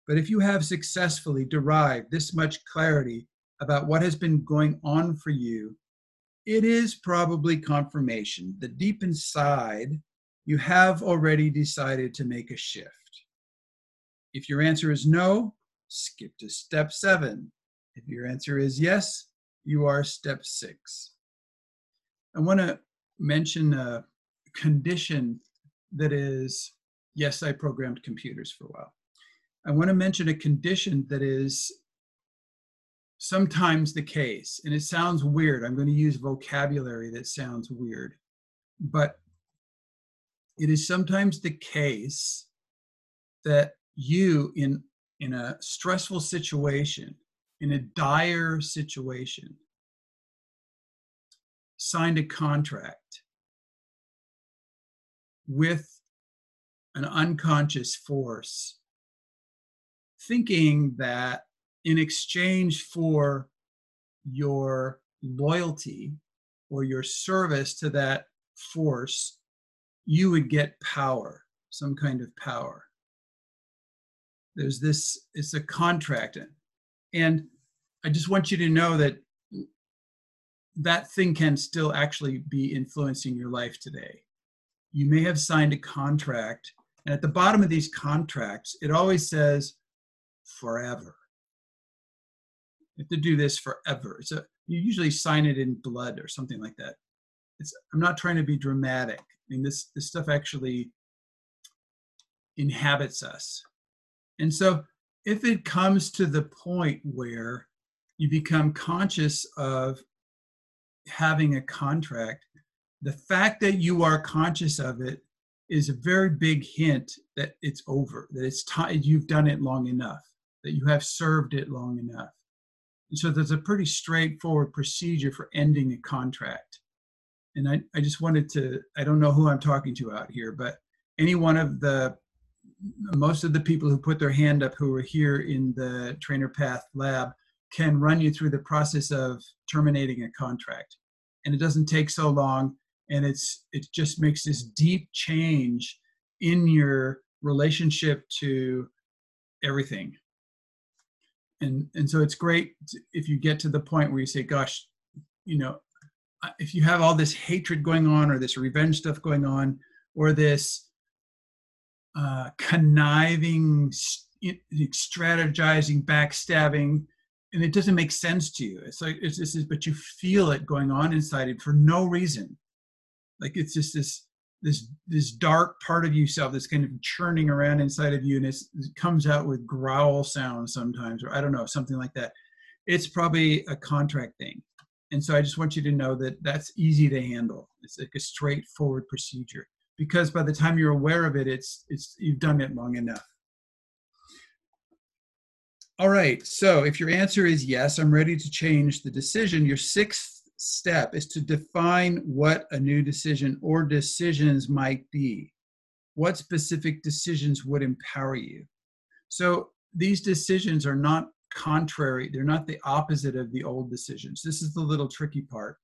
But if you have successfully derived this much clarity about what has been going on for you, it is probably confirmation that deep inside, you have already decided to make a shift. If your answer is no, skip to step seven. If your answer is yes, you are step six. I want to mention a condition that is yes, I programmed computers for a while. I want to mention a condition that is sometimes the case, and it sounds weird. I'm going to use vocabulary that sounds weird, but it is sometimes the case that you, in, in a stressful situation, in a dire situation, signed a contract with an unconscious force, thinking that in exchange for your loyalty or your service to that force, you would get power, some kind of power. There's this, it's a contract. And I just want you to know that that thing can still actually be influencing your life today. You may have signed a contract, and at the bottom of these contracts, it always says forever. You have to do this forever. It's a, you usually sign it in blood or something like that. It's, I'm not trying to be dramatic. I mean, this, this stuff actually inhabits us. And so if it comes to the point where you become conscious of having a contract, the fact that you are conscious of it is a very big hint that it's over, that it's time you've done it long enough, that you have served it long enough. And so there's a pretty straightforward procedure for ending a contract. And I, I just wanted to, I don't know who I'm talking to out here, but any one of the most of the people who put their hand up who are here in the trainer path lab can run you through the process of terminating a contract and it doesn't take so long and it's it just makes this deep change in your relationship to everything and and so it's great if you get to the point where you say gosh you know if you have all this hatred going on or this revenge stuff going on or this uh, conniving strategizing backstabbing and it doesn't make sense to you. It's like it's just but you feel it going on inside it for no reason. Like it's just this this this dark part of yourself that's kind of churning around inside of you and it comes out with growl sounds sometimes or i don't know something like that. It's probably a contract thing. And so i just want you to know that that's easy to handle. It's like a straightforward procedure because by the time you're aware of it it's it's you've done it long enough. All right so if your answer is yes i'm ready to change the decision. Your sixth step is to define what a new decision or decisions might be. What specific decisions would empower you? So these decisions are not contrary, they're not the opposite of the old decisions. This is the little tricky part.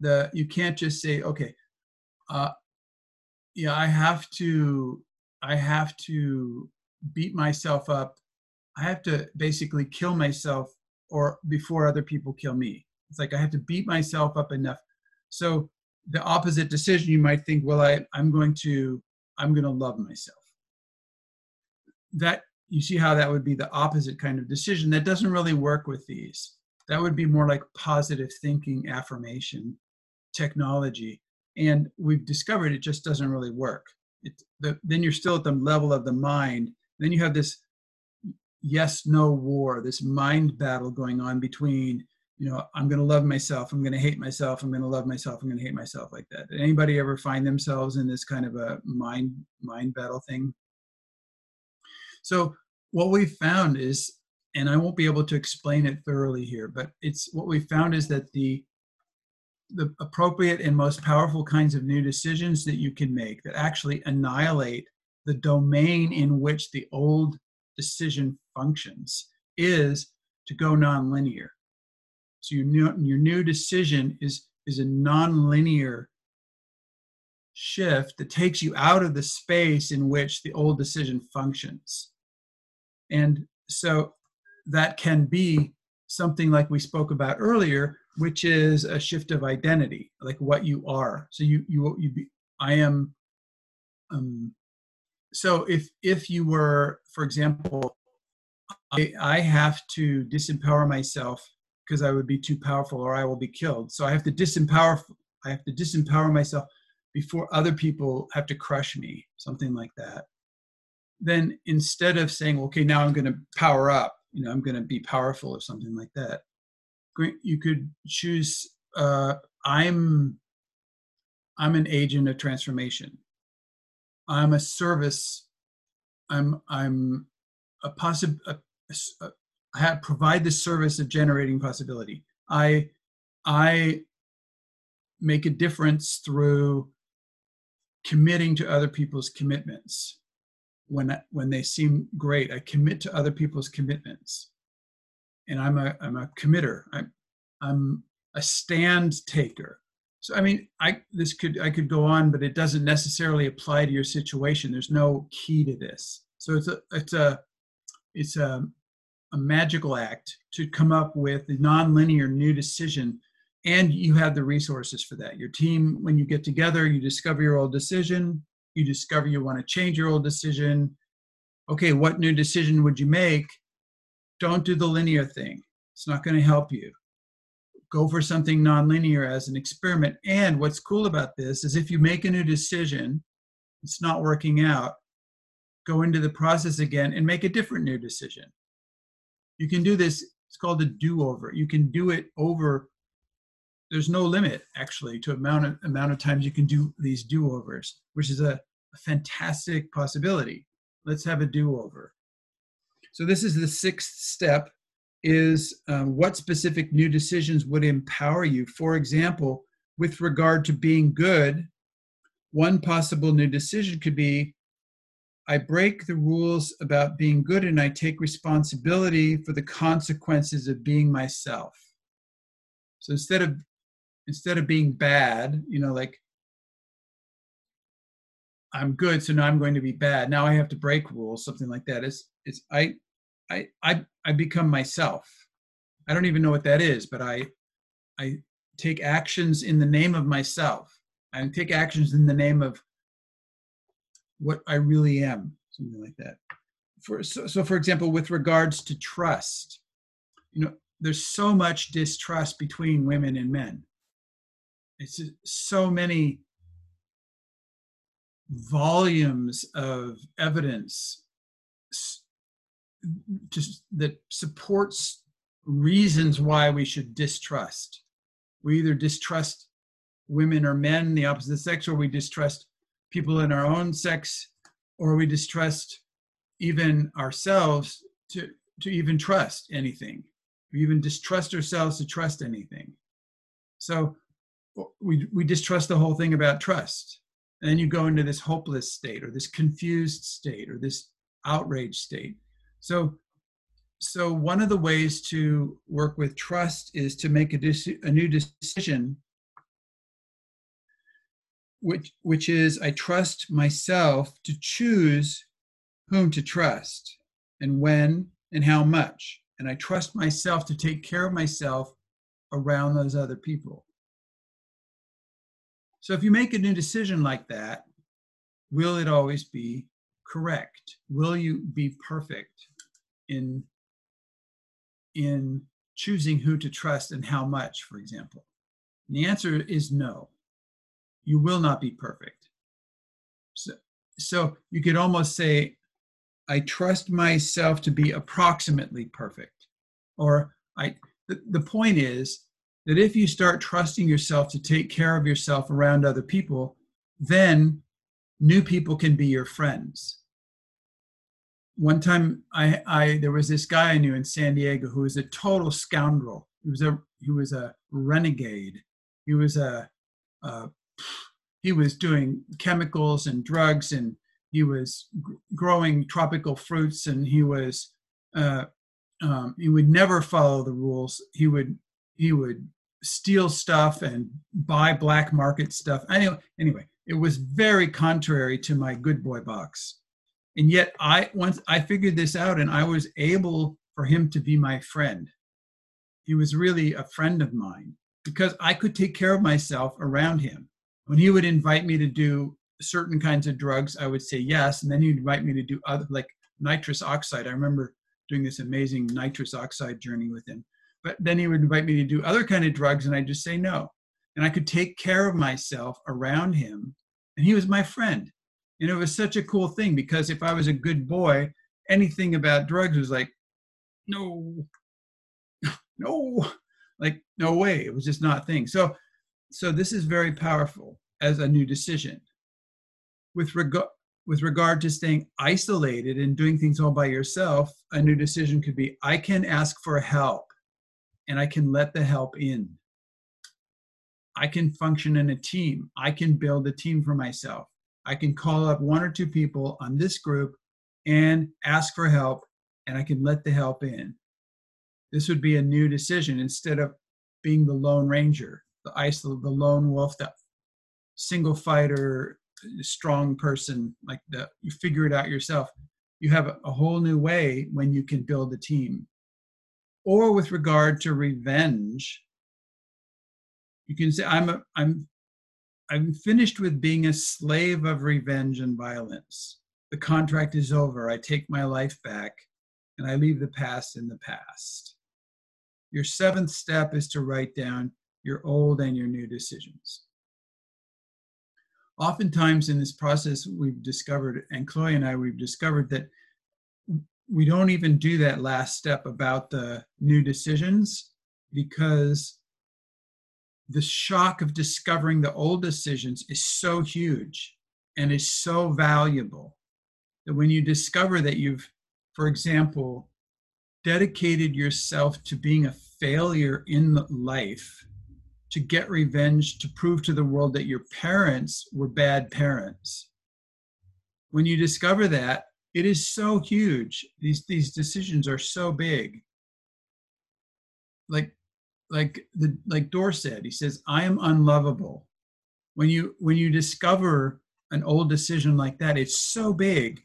The you can't just say, okay, uh, yeah, I have to, I have to beat myself up. I have to basically kill myself or before other people kill me it's like I have to beat myself up enough. So the opposite decision, you might think, well, I, I'm going to, I'm going to love myself. That you see how that would be the opposite kind of decision. That doesn't really work with these. That would be more like positive thinking, affirmation, technology. And we've discovered it just doesn't really work. It, the, then you're still at the level of the mind. Then you have this yes no war, this mind battle going on between you know, I'm going to love myself. I'm going to hate myself. I'm going to love myself. I'm going to hate myself like that. Did anybody ever find themselves in this kind of a mind mind battle thing? So what we found is, and I won't be able to explain it thoroughly here, but it's what we found is that the the appropriate and most powerful kinds of new decisions that you can make that actually annihilate the domain in which the old decision functions is to go nonlinear so your new, your new decision is, is a nonlinear shift that takes you out of the space in which the old decision functions. And so that can be something like we spoke about earlier, which is a shift of identity, like what you are. So you you you be, I am. Um, so if if you were, for example, I, I have to disempower myself because I would be too powerful or I will be killed. So I have to disempower I have to disempower myself before other people have to crush me, something like that. Then instead of saying, okay, now I'm going to power up, you know, I'm going to be powerful or something like that, you could choose, uh, I'm, I'm an agent of transformation. I'm a service. I'm, I'm a possible, have, provide the service of generating possibility. I, I make a difference through committing to other people's commitments. When when they seem great i commit to other people's commitments. And i'm a i'm a committer. I'm i'm a stand taker. So i mean i this could i could go on but it doesn't necessarily apply to your situation. There's no key to this. So it's a it's a it's a, a magical act to come up with a nonlinear new decision and you have the resources for that. Your team when you get together you discover your old decision you discover you want to change your old decision. Okay what new decision would you make? Don't do the linear thing. It's not going to help you. Go for something nonlinear as an experiment. And what's cool about this is if you make a new decision it's not working out go into the process again and make a different new decision you can do this it's called a do-over. You can do it over there's no limit actually to amount of amount of times you can do these do-overs which is a, a fantastic possibility. Let's have a do-over. So this is the sixth step is um, what specific new decisions would empower you? For example with regard to being good one possible new decision could be I break the rules about being good and I take responsibility for the consequences of being myself. So instead of instead of being bad, you know, like I'm good, so now I'm going to be bad. Now I have to break rules, something like that. It's it's I I I I become myself. I don't even know what that is, but I I take actions in the name of myself. I take actions in the name of what I really am, something like that. For so, so for example, with regards to trust, you know, there's so much distrust between women and men. It's so many volumes of evidence just that supports reasons why we should distrust. We either distrust women or men, the opposite sex, or we distrust people in our own sex, or we distrust even ourselves to, to even trust anything. We even distrust ourselves to trust anything. So we, we distrust the whole thing about trust. And then you go into this hopeless state or this confused state or this outraged state. So, so one of the ways to work with trust is to make a, a new decision which which is I trust myself to choose whom to trust and when and how much. And I trust myself to take care of myself around those other people. So if you make a new decision like that, will it always be correct? Will you be perfect in in choosing who to trust and how much, for example? And the answer is no you will not be perfect. So, so you could almost say, I trust myself to be approximately perfect. Or I the, the point is that if you start trusting yourself to take care of yourself around other people, then new people can be your friends. One time I, I there was this guy I knew in San Diego who was a total scoundrel. He was a he was a renegade. He was a, a he was doing chemicals and drugs and he was g- growing tropical fruits and he was uh, um, he would never follow the rules. He would he would steal stuff and buy black market stuff. Anyway anyway it was very contrary to my good boy box. And yet i once i figured this out and i was able for him to be my friend. He was really a friend of mine because i could take care of myself around him when he would invite me to do certain kinds of drugs, I would say yes, and then he'd invite me to do other like nitrous oxide. I remember doing this amazing nitrous oxide journey with him. But then he would invite me to do other kind of drugs, and I'd just say no. And I could take care of myself around him, and he was my friend. And it was such a cool thing because if I was a good boy, anything about drugs was like, no, no, like no way. It was just not a thing. So so this is very powerful as a new decision. With regard with regard to staying isolated and doing things all by yourself, a new decision could be I can ask for help and I can let the help in. I can function in a team. I can build a team for myself. I can call up one or two people on this group and ask for help, and I can let the help in. This would be a new decision instead of being the lone ranger, the isol, the lone wolf, the single fighter, strong person, like the you figure it out yourself. You have a, a whole new way when you can build a team. Or with regard to revenge, you can say i'm a, i'm i'm finished with being a slave of revenge and violence the contract is over i take my life back and i leave the past in the past your seventh step is to write down your old and your new decisions. Oftentimes in this process we've discovered and chloe and i we've discovered that we don't even do that last step about the new decisions because the shock of discovering the old decisions is so huge and is so valuable that when you discover that you've, for example, dedicated yourself to being a failure in life to get revenge to prove to the world that your parents were bad parents. When you discover that it is so huge. These these decisions are so big. Like like the like Dor said, he says, I am unlovable. When you when you discover an old decision like that, it's so big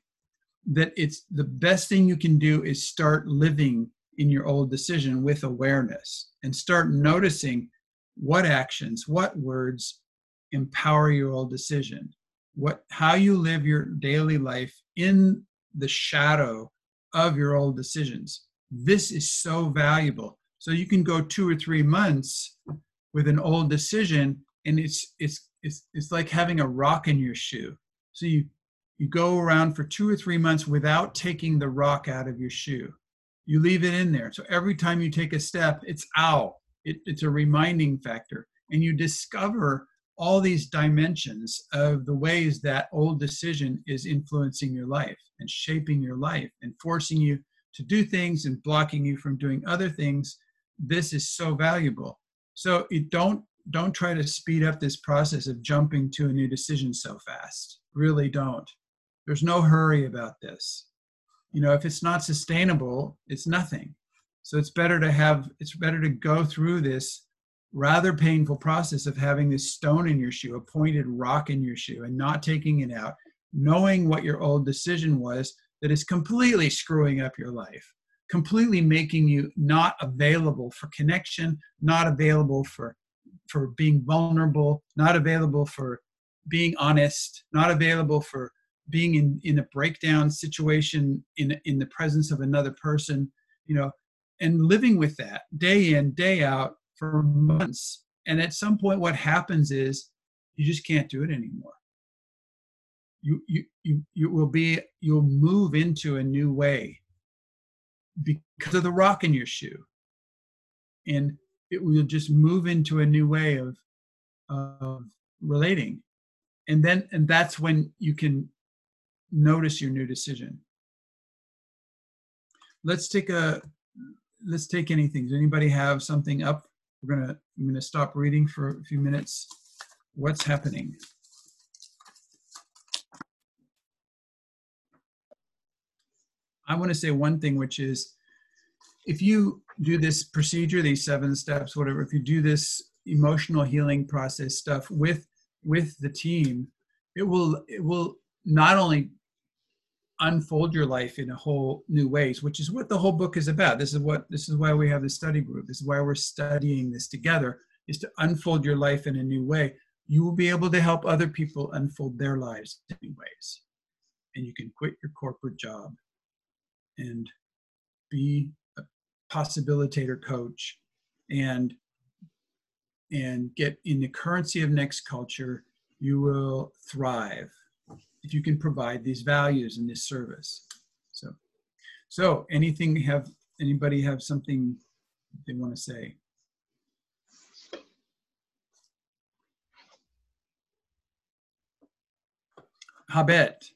that it's the best thing you can do is start living in your old decision with awareness and start noticing what actions, what words empower your old decision, what how you live your daily life in the shadow of your old decisions. This is so valuable so you can go two or three months with an old decision, and it's it's it's it's like having a rock in your shoe. So you you go around for two or three months without taking the rock out of your shoe. You leave it in there. So every time you take a step, it's out. It, it's a reminding factor, and you discover all these dimensions of the ways that old decision is influencing your life and shaping your life and forcing you to do things and blocking you from doing other things this is so valuable. So you don't don't try to speed up this process of jumping to a new decision so fast. Really don't. There's no hurry about this. You know, if it's not sustainable, it's nothing. So it's better to have it's better to go through this rather painful process of having this stone in your shoe, a pointed rock in your shoe, and not taking it out, knowing what your old decision was that is completely screwing up your life completely making you not available for connection, not available for for being vulnerable, not available for being honest, not available for being in, in a breakdown situation in in the presence of another person, you know, and living with that day in, day out for months. And at some point what happens is you just can't do it anymore. You you you you will be you'll move into a new way because of the rock in your shoe. And it will just move into a new way of, of relating. And then, and that's when you can notice your new decision. Let's take a, let's take anything. Does anybody have something up? We're gonna, I'm gonna stop reading for a few minutes. What's happening? I want to say one thing, which is if you do this procedure, these seven steps, whatever, if you do this emotional healing process stuff with with the team, it will it will not only unfold your life in a whole new ways, which is what the whole book is about. This is what this is why we have the study group. This is why we're studying this together, is to unfold your life in a new way. You will be able to help other people unfold their lives in new ways. And you can quit your corporate job and be a possibilitator coach and and get in the currency of next culture you will thrive if you can provide these values in this service so so anything have anybody have something they want to say Habet.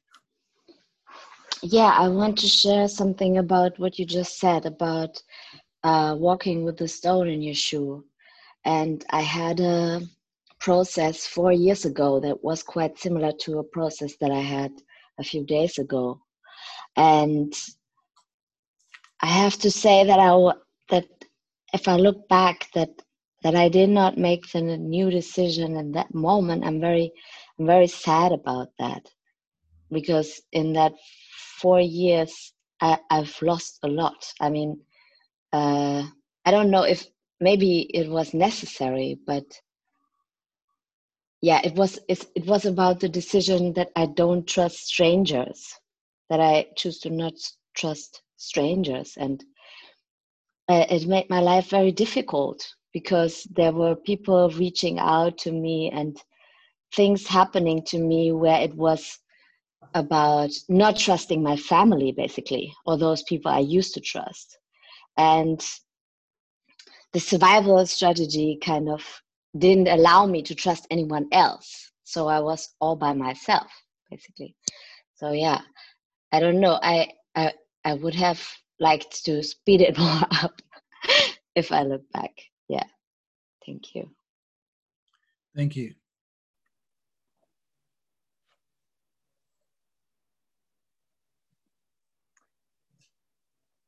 Yeah, I want to share something about what you just said about uh, walking with a stone in your shoe. And I had a process four years ago that was quite similar to a process that I had a few days ago. And I have to say that I that if I look back that that I did not make the new decision in that moment, I'm very I'm very sad about that because in that four years I, I've lost a lot. I mean, uh, I don't know if maybe it was necessary, but yeah, it was it, was about the decision that I don't trust strangers, that I choose to not trust strangers, and uh, it made my life very difficult because there were people reaching out to me and things happening to me where it was about not trusting my family basically or those people i used to trust. And the survival strategy kind of didn't allow me to trust anyone else. So i was all by myself basically. So yeah. I don't know. I i, I would have liked to speed it more up if i look back. Yeah. Thank you. Thank you.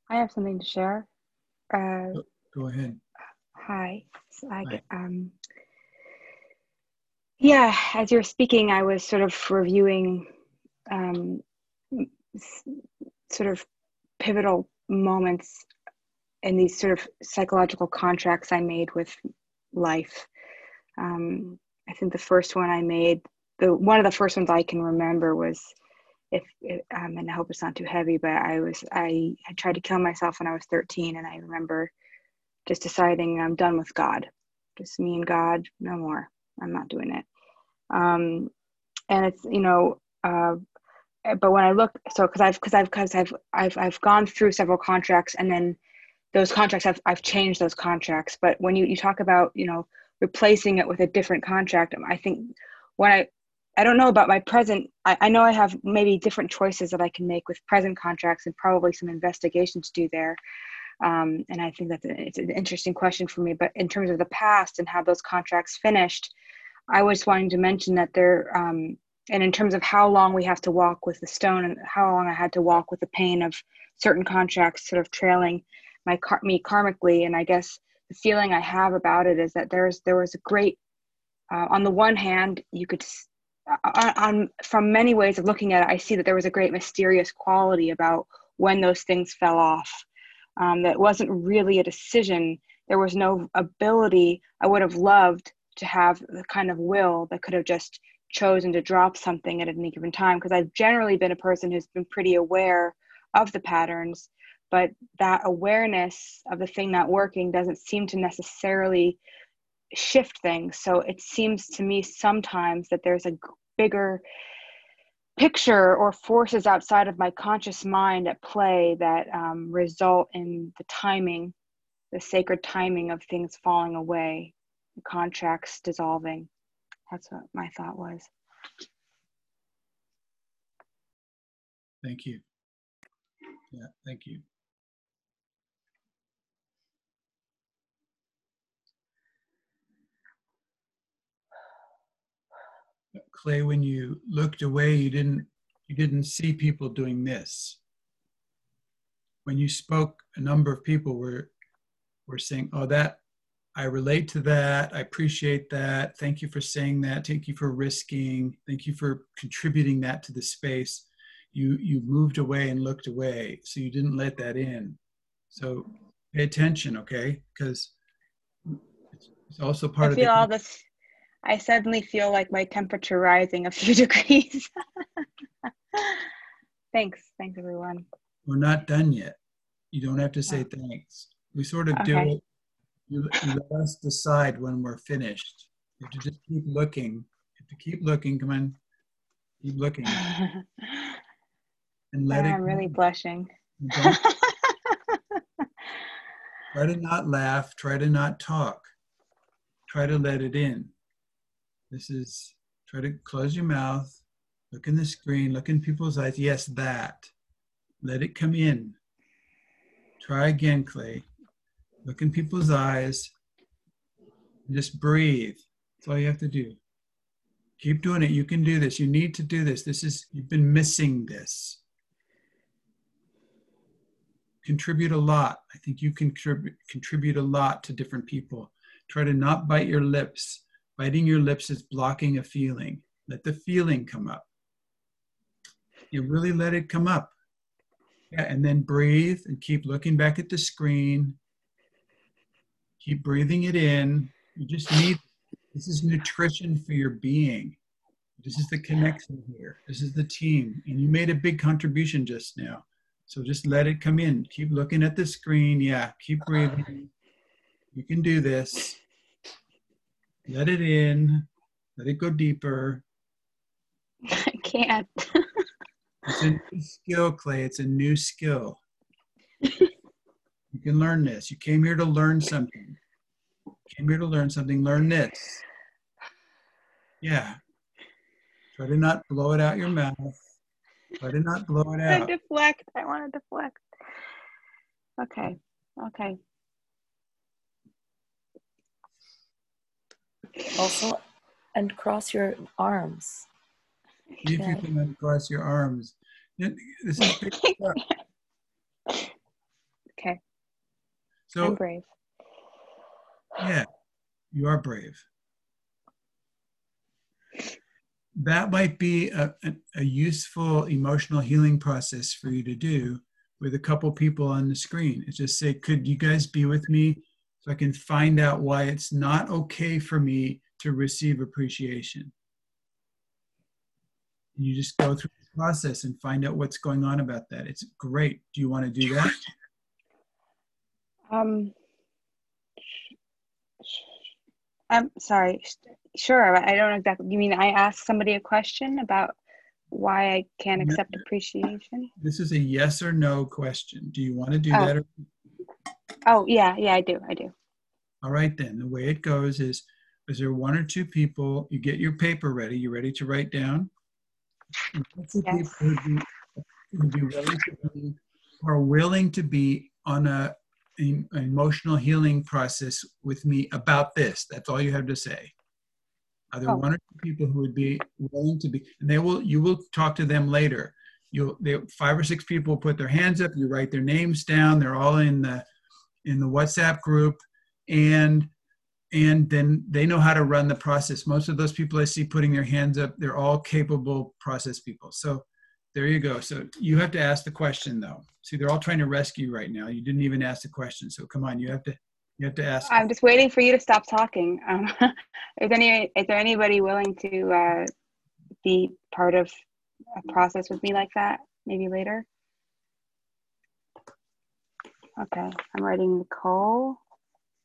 I have something to share. Uh, go, go ahead. Hi. So I get, um, yeah, as you're speaking, I was sort of reviewing um, sort of pivotal moments in these sort of psychological contracts I made with life. Um, I think the first one I made, the one of the first ones I can remember was if, um, and I hope it's not too heavy, but I was I, I tried to kill myself when I was 13, and I remember just deciding I'm done with God, just me and God, no more. I'm not doing it. Um, and it's you know, uh, but when I look, so because I've because I've because I've I've I've gone through several contracts, and then those contracts I've I've changed those contracts. But when you you talk about you know replacing it with a different contract, I think when I I don't know about my present. I, I, know I have maybe different choices that I can make with present contracts and probably some investigation to do there. Um, and I think that's it's an interesting question for me. But in terms of the past and how those contracts finished, I was wanting to mention that there, um, and in terms of how long we have to walk with the stone and how long I had to walk with the pain of certain contracts sort of trailing my car- me karmically. And I guess the feeling I have about it is that there's there was a great uh, on the one hand, you could on, on from many ways of looking at it, I see that there was a great mysterious quality about when those things fell off. Um, that wasn't really a decision. There was no ability. I would have loved to have the kind of will that could have just chosen to drop something at any given time because I've generally been a person who's been pretty aware of the patterns, but that awareness of the thing not working doesn't seem to necessarily shift things. So it seems to me sometimes that there's a bigger picture or forces outside of my conscious mind at play that um, result in the timing, the sacred timing of things falling away, contracts dissolving. That's what my thought was. Thank you. Yeah, thank you. Clay, when you looked away, you didn't you didn't see people doing this. When you spoke, a number of people were were saying, "Oh, that I relate to that. I appreciate that. Thank you for saying that. Thank you for risking. Thank you for contributing that to the space." You you moved away and looked away, so you didn't let that in. So pay attention, okay? Because it's also part I of feel the all this I suddenly feel like my temperature rising a few degrees. thanks. Thanks, everyone. We're not done yet. You don't have to say thanks. We sort of okay. do it. You, you let us decide when we're finished. You have to just keep looking. You have to keep looking. Come on. Keep looking. And let yeah, it. I'm really blushing. try to not laugh. Try to not talk. Try to let it in. This is, try to close your mouth, look in the screen, look in people's eyes. Yes, that. Let it come in. Try again, Clay. Look in people's eyes. just breathe. That's all you have to do. Keep doing it. You can do this. You need to do this. This is, you've been missing this. Contribute a lot. I think you contribute contribute a lot to different people. Try to not bite your lips. Biting your lips is blocking a feeling. Let the feeling come up. You really let it come up. Yeah, and then breathe and keep looking back at the screen. Keep breathing it in. You just need this is nutrition for your being. This is the connection here. This is the team. And you made a big contribution just now. So just let it come in. Keep looking at the screen. Yeah, keep breathing. You can do this. Let it in. Let it go deeper. I can't. It's a new skill, Clay. It's a new skill. you can learn this. You came here to learn something. You came here to learn something. Learn this. Yeah. Try to not blow it out your mouth. Try to not blow it out. I deflect. I want to deflect. Okay. Okay. Also, and cross your arms. If you can uncross your arms. This is. Okay. So I'm brave. Yeah, you are brave. That might be a, a, a useful emotional healing process for you to do with a couple people on the screen. It's just say, could you guys be with me so I can find out why it's not okay for me to receive appreciation? And you just go through the process and find out what's going on about that. It's great. Do you want to do that? Um, I'm sorry. Sure. I don't exactly. You mean I ask somebody a question about why I can't accept appreciation? This is a yes or no question. Do you want to do Oh. that? Or, Oh, yeah. Yeah, I do. I do. all right, then. The way it goes is is there one or two people? You get your paper ready. You ready to write down? And one or two people who'd be, who'd be willing to be, are willing to be on a an emotional healing process with me about this. That's all you have to say. Are there Oh. one or two people who would be willing to be, and they will, you will talk to them later. You'll, they, five or six people put their hands up, you write their names down, they're all in the, in the WhatsApp group, and, and then they know how to run the process. Most of those people I see putting their hands up, they're all capable process people. So there you go. So you have to ask the question though. See, they're all trying to rescue right now. You didn't even ask the question. So come on, you have to, you have to ask. I'm just waiting for you to stop talking. Um, is any is there anybody willing to uh, be part of a process with me like that? Maybe later. Okay, I'm writing Nicole,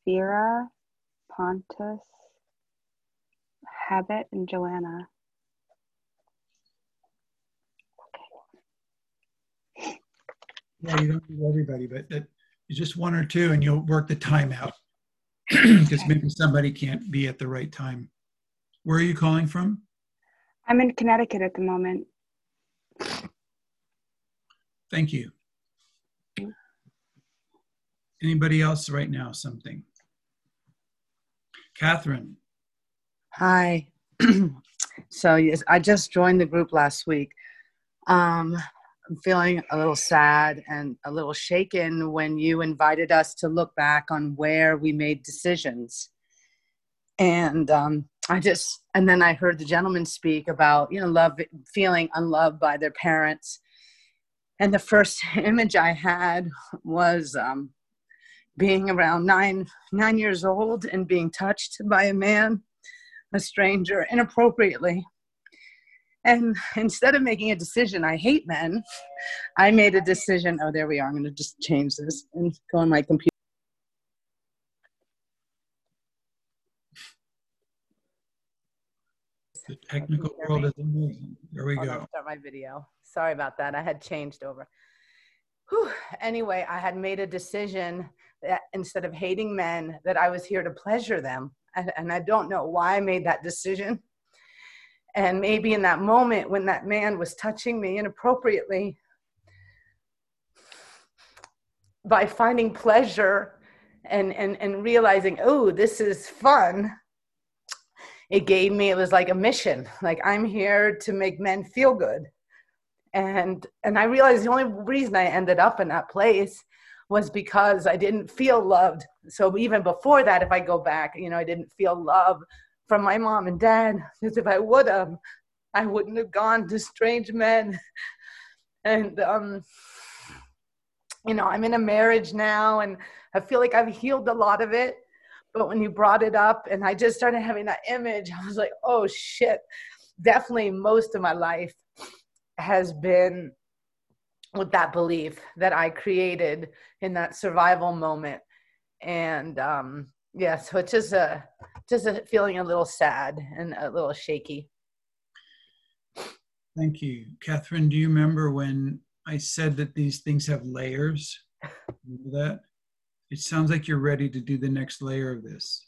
Vera, Pontus, Habet, and Joanna. Okay. Yeah, you don't need everybody, but that it's just one or two, and you'll work the time out because maybe somebody can't be at the right time. Where are you calling from? I'm in Connecticut at the moment. Thank you. Anybody else right now? Something. Catherine. Hi. so yes, I just joined the group last week. Um, I'm feeling a little sad and a little shaken when you invited us to look back on where we made decisions. And um, I just, and then I heard the gentleman speak about, you know, love, feeling unloved by their parents. And the first image I had was um, being around nine, nine years old and being touched by a man, a stranger, inappropriately. And instead of making a decision, I hate men, I made a decision. Oh, there we are. I'm going to just change this and go on my computer. The technical world is amazing. There we Hold on, go. start my video. Sorry about that. I had changed over. Whew. Anyway, I had made a decision that instead of hating men, that I was here to pleasure them. And, and I don't know why I made that decision. And maybe in that moment when that man was touching me inappropriately, by finding pleasure and, and, and realizing, oh, this is fun, it gave me it was like a mission. Like i'm here to make men feel good. And and i realized the only reason i ended up in that place was because i didn't feel loved. So even before that if i go back you know i didn't feel love from my mom and dad. Because if i would have i wouldn't have gone to strange men. And um you know i'm in a marriage now and i feel like i've healed a lot of it but when you brought it up and i just started having that image i was like oh shit definitely most of my life has been with that belief that i created in that survival moment and um yeah so it's just a just a feeling a little sad and a little shaky Thank you. Catherine, do you remember when I said that these things have layers? Remember that? It sounds like you're ready to do the next layer of this.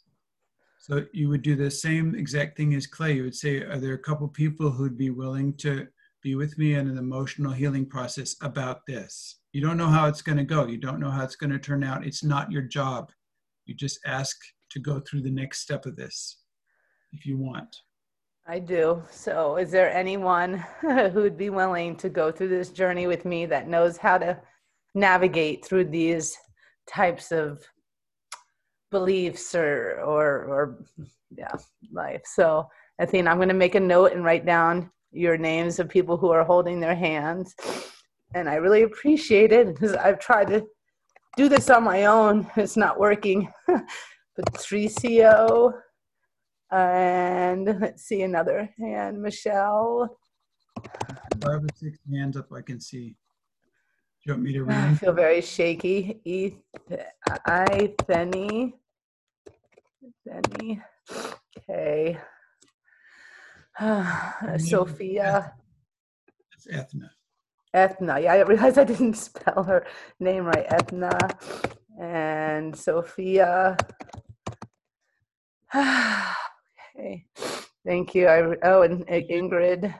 So you would do the same exact thing as Clay. You would say, Are there a couple people who'd be willing to be with me in an emotional healing process about this? You don't know how it's going to go. You don't know how it's going to turn out. It's not your job. You just ask to go through the next step of this if you want. I do. So, is there anyone who'd be willing to go through this journey with me that knows how to navigate through these types of beliefs or or or yeah, life? So, I think I'm going to make a note and write down your names of people who are holding their hands. And I really appreciate it because I've tried to do this on my own. It's not working. Patricio, and let's see another hand, Michelle. Five or six hands up I can see. You want me to ah, I feel very shaky. Eth- I, Theny. Theny. Okay. Sophia. It's Ethna. Ethna. Yeah, I realized I didn't spell her name right. Ethna. And Sophia. okay. Thank you. I, oh, and uh, Ingrid.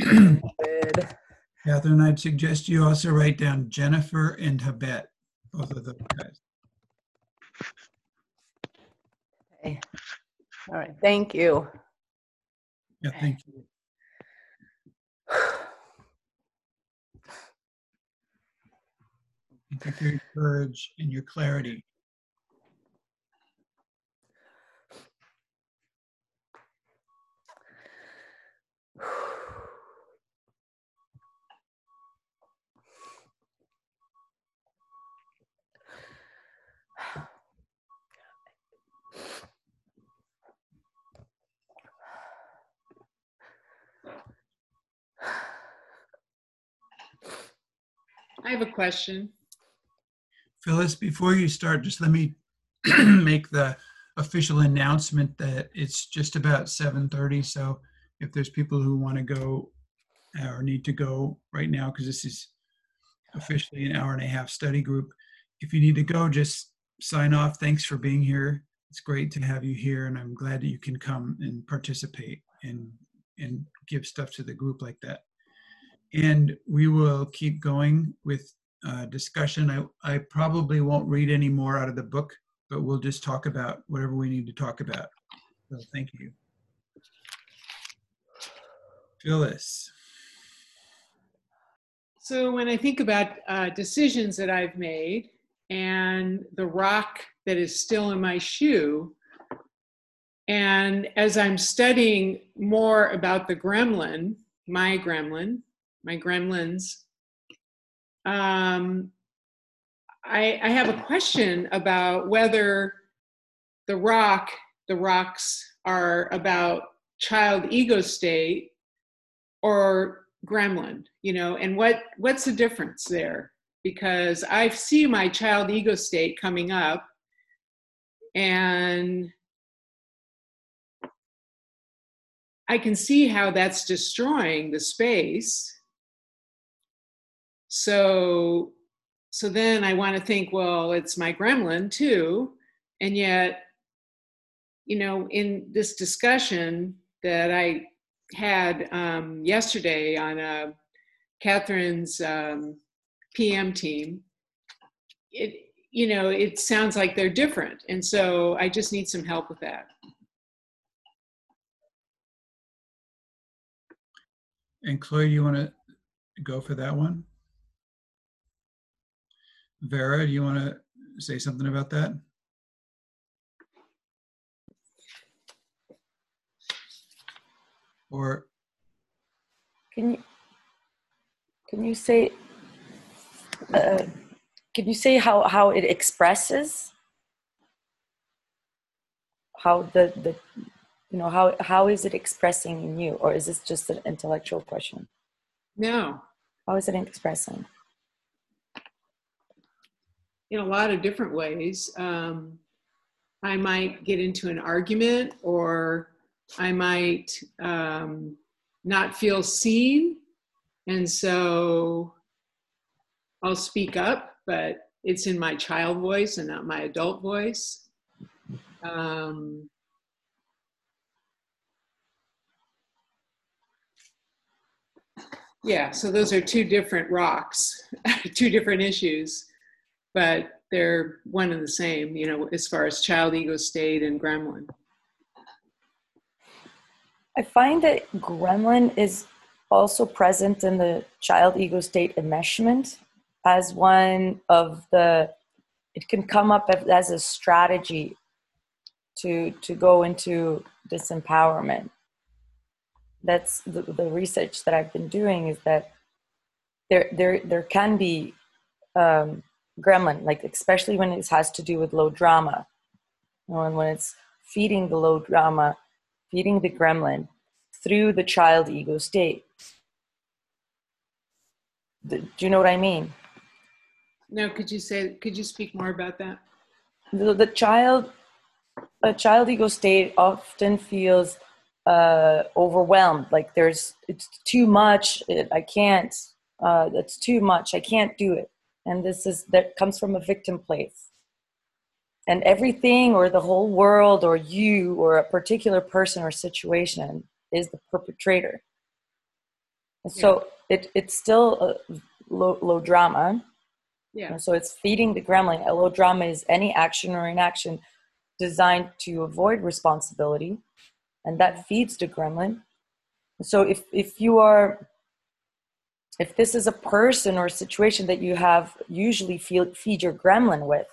Ingrid. Catherine, I'd suggest you also write down Jennifer and Habet, both of those guys. Okay. All right. Thank you. Yeah, thank you. Thank you for your courage and your clarity. I have a question. Phyllis, before you start, just let me make the official announcement that it's just about 7:30. So if there's people who want to go or need to go right now, because this is officially an hour and a half study group, if you need to go, just sign off. Thanks for being here. It's great to have you here, and I'm glad that you can come and participate and and give stuff to the group like that. And we will keep going with uh, discussion. I, I probably won't read any more out of the book, but we'll just talk about whatever we need to talk about. So thank you. Phyllis. So when I think about uh, decisions that I've made and the rock that is still in my shoe, and as I'm studying more about the gremlin, my gremlin, my gremlins, um, I, I have a question about whether the rock, the rocks are about child ego state or gremlin, you know, and what what's the difference there? Because I see my child ego state coming up, and I can see how that's destroying the space so so then i want to think well it's my gremlin too and yet you know in this discussion that i had um, yesterday on a catherine's um, pm team it you know it sounds like they're different and so i just need some help with that. And chloe you want to go for that one? Vera, do you want to say something about that? Or Can you can you say uh, can you say how how it expresses? How the the you know how how is it expressing in you? Or is this just an intellectual question? No, how is it expressing in a lot of different ways. Um, I might get into an argument or I might um, not feel seen. And so I'll speak up, but it's in my child voice and not my adult voice. Um, yeah, so those are two different rocks, two different issues, but they're one and the same, you know, as far as child ego state and gremlin. i find that gremlin is also present in the child ego state enmeshment as one of the it can come up as a strategy to to go into disempowerment that's the, the research that I've been doing is that there there there can be um, gremlin, like especially when it has to do with low drama, you know, and when it's feeding the low drama, feeding the gremlin through the child ego state. Do you know what I mean? Now, could you say, could you speak more about that? The, the child, a child ego state often feels uh, overwhelmed. Like there's, it's too much. It, I can't. Uh, that's too much. I can't do it. And this is that comes from a victim place. And everything, or the whole world, or you, or a particular person or situation, is the perpetrator. And so it, it's still a low, low drama. Yeah. And so it's feeding the gremlin. A low drama is any action or inaction designed to avoid responsibility and that mm-hmm. feeds the gremlin so if if you are if this is a person or a situation that you have usually feel, feed your gremlin with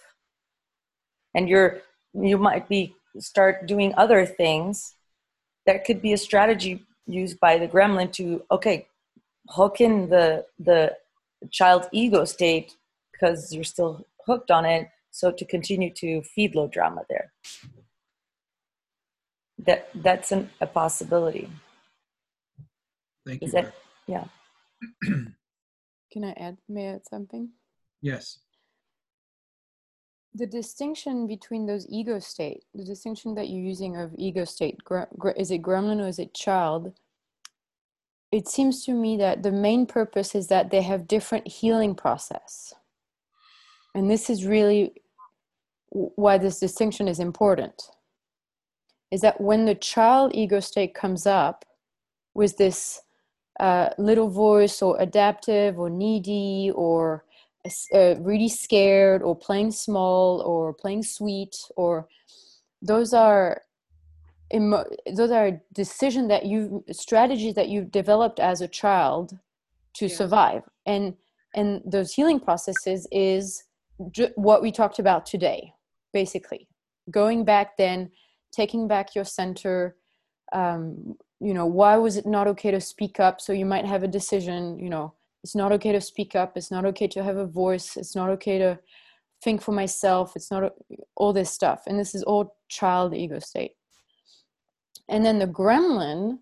and you're you might be start doing other things that could be a strategy used by the gremlin to okay hook in the the child ego state because you're still hooked on it so to continue to feed low drama there that that's an, a possibility Thank you. is you. that yeah Can I add? May I add something? Yes. The distinction between those ego state, the distinction that you're using of ego state, is it gremlin or is it child? It seems to me that the main purpose is that they have different healing process, and this is really why this distinction is important. Is that when the child ego state comes up with this uh, little voice or adaptive or needy or uh, really scared or playing small or playing sweet or those are emo- those are decision that you strategies that you've developed as a child to survive. And and those healing processes is ju- what we talked about today basically. Going back then taking back your center um, you know why was it not okay to speak up? So you might have a decision you know it's not okay to speak up. It's not okay to have a voice. It's not okay to think for myself. It's not all this stuff. And this is all child ego state. And then the gremlin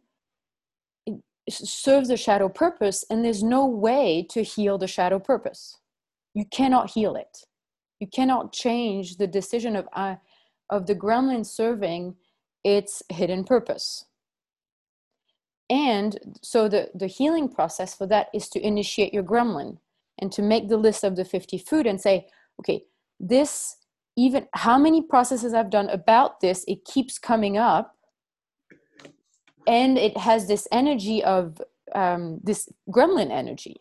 serves a shadow purpose and there's no way to heal the shadow purpose. You cannot heal it. You cannot change the decision of uh, of the gremlin serving its hidden purpose and so the, the healing process for that is to initiate your gremlin and to make the list of the 50 food and say, okay, this, even how many processes I've done about this, it keeps coming up. And it has this energy of um, this gremlin energy.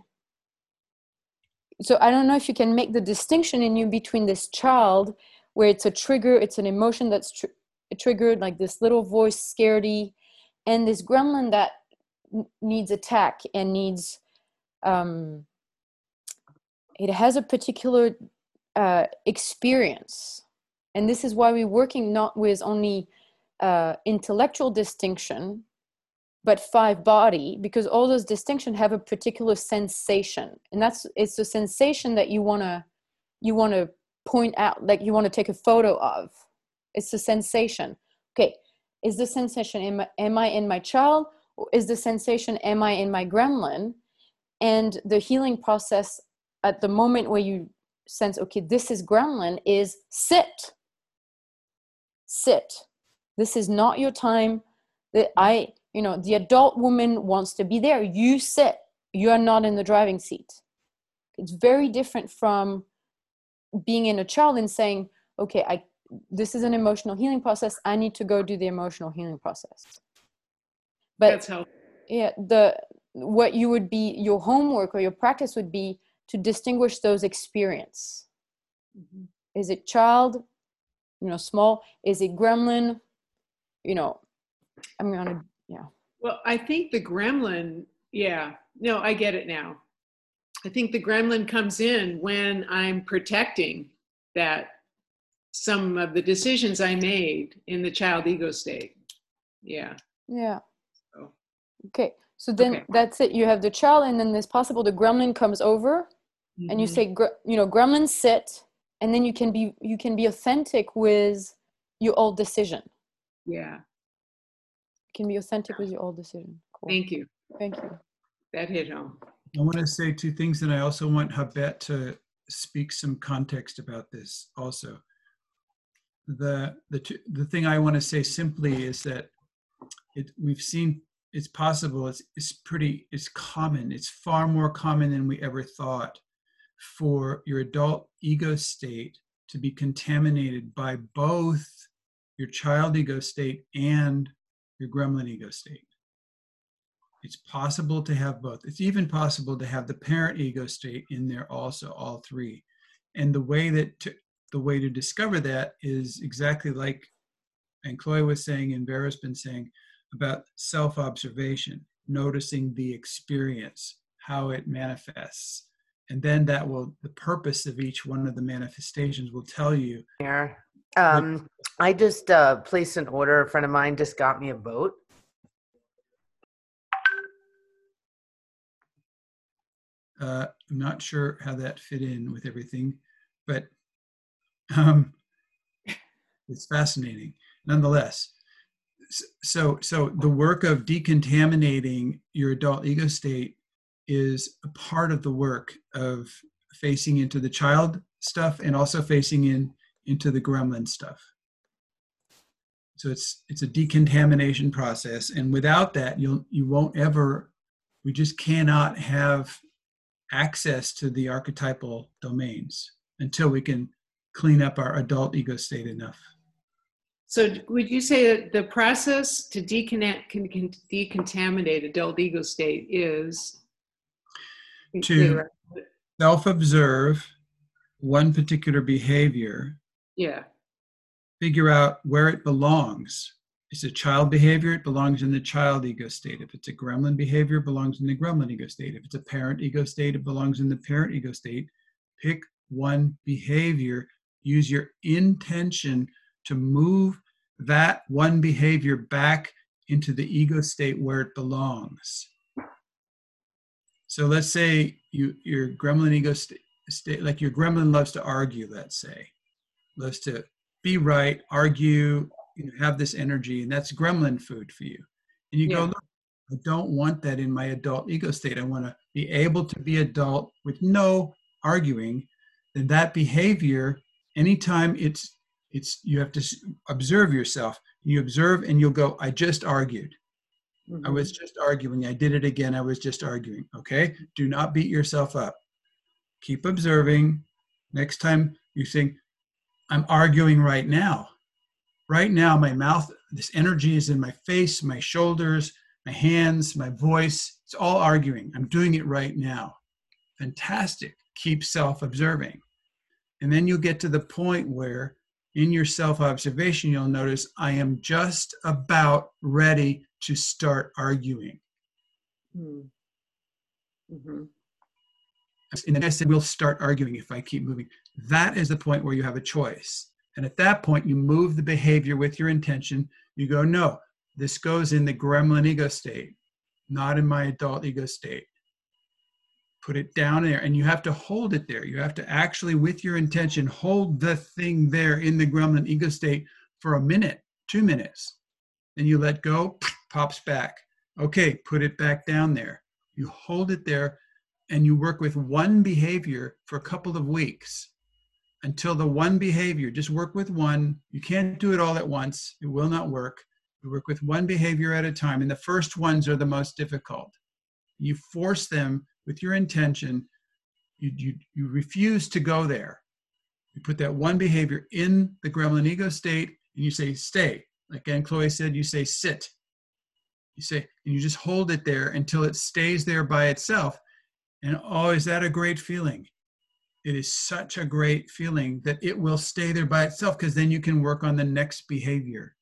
So I don't know if you can make the distinction in you between this child, where it's a trigger, it's an emotion that's tr- triggered, like this little voice, scaredy, and this gremlin that needs attack and needs um, it has a particular uh, experience. And this is why we're working not with only uh, intellectual distinction but five body because all those distinctions have a particular sensation. And that's it's a sensation that you want to you want to point out like you want to take a photo of. It's a sensation. Okay is the sensation am, I- am i in my child? Is the sensation am i in my gremlin? And the healing process at the moment where you sense okay this is gremlin is sit. Sit. This is not your time. That i you know the adult woman wants to be there. You sit. You are not in the driving seat. It's very different from being in a child and saying okay i this is an emotional healing process. I need to go do the emotional healing process. But That's helpful. yeah the what you would be your homework or your practice would be to distinguish those experience. Mm-hmm. Is it child you know small? Is it gremlin? You know i'm gonna yeah. Well, I think the gremlin, yeah, no, I get it now. I think the gremlin comes in when I'm protecting that some of the decisions I made in the child ego state. Yeah. yeah So, okay so then Okay. that's it you have the child and then it's possible the gremlin comes over and you Mhm. say you know gremlin sit and then you can be you can be authentic with your old decision yeah. you can be authentic with your old decision cool. Thank you. thank you That hit home. I want to say two things, and I also want Habet to speak some context about this also. The, the, the thing I want to say simply is that it, we've seen it's possible, it's, it's pretty, it's common, it's far more common than we ever thought for your adult ego state to be contaminated by both your child ego state and your gremlin ego state. It's possible to have both. It's even possible to have the parent ego state in there also, all three. And the way that to, the way to discover that is exactly like and Chloe was saying and Vera's been saying about self-observation, noticing the experience, how it manifests. And then that will the purpose of each one of the manifestations will tell you Here. Um, I just uh, placed an order. A friend of mine just got me a boat. uh, I'm not sure how that fit in with everything, but um, it's fascinating nonetheless. So, so the work of decontaminating your adult ego state is a part of the work of facing into the child stuff and also facing in into the gremlin stuff. So it's it's a decontamination process, and without that, you'll you won't ever. We just cannot have access to the archetypal domains until we can clean up our adult ego state enough. So would you say that the process to deconnect, can, can decontaminate adult ego state is To self observe one particular behavior, yeah, figure out where it belongs. It's a child behavior, it belongs in the child ego state. If it's a gremlin behavior, it belongs in the gremlin ego state. If it's a parent ego state, it belongs in the parent ego state. Pick one behavior, use your intention to move that one behavior back into the ego state where it belongs. So let's say you your gremlin ego sta- state, like your gremlin loves to argue, let's say, loves to be right, argue, you know, have this energy, and that's gremlin food for you. And you go, look, I don't want that in my adult ego state. I want to be able to be adult with no arguing. Then that behavior, anytime it's it's you have to observe yourself. You observe and you'll go, I just argued. I was mm-hmm. just arguing. I did it again. I was just arguing. Okay. Do not beat yourself up. Keep observing. Next time you think, I'm arguing right now. Right now, my mouth, this energy is in my face, my shoulders, my hands, my voice. It's all arguing. I'm doing it right now. Fantastic. Keep self observing. And then you'll get to the point where, in your self observation, you'll notice I am just about ready to start arguing. Mm. hmm And then I said, we'll start arguing if I keep moving. That is the point where you have a choice. And at that point, you move the behavior with your intention. You go, no, this goes in the gremlin ego state, not in my adult ego state. Put it down there, and you have to hold it there. You have to actually, with your intention, hold the thing there in the gremlin ego state for a minute, two minutes. Then you let go, pops back. Okay, put it back down there. You hold it there and you work with one behavior for a couple of weeks until the one behavior, just work with one. You can't do it all at once, it will not work. You work with one behavior at a time, and the first ones are the most difficult. You force them with your intention, you, you, you refuse to go there. You put that one behavior in the gremlin ego state, and you say, stay. Like Anne Chloe said, you say, sit. You say, and you just hold it there until it stays there by itself. And oh, is that a great feeling? It is such a great feeling that it will stay there by itself because then you can work on the next behavior.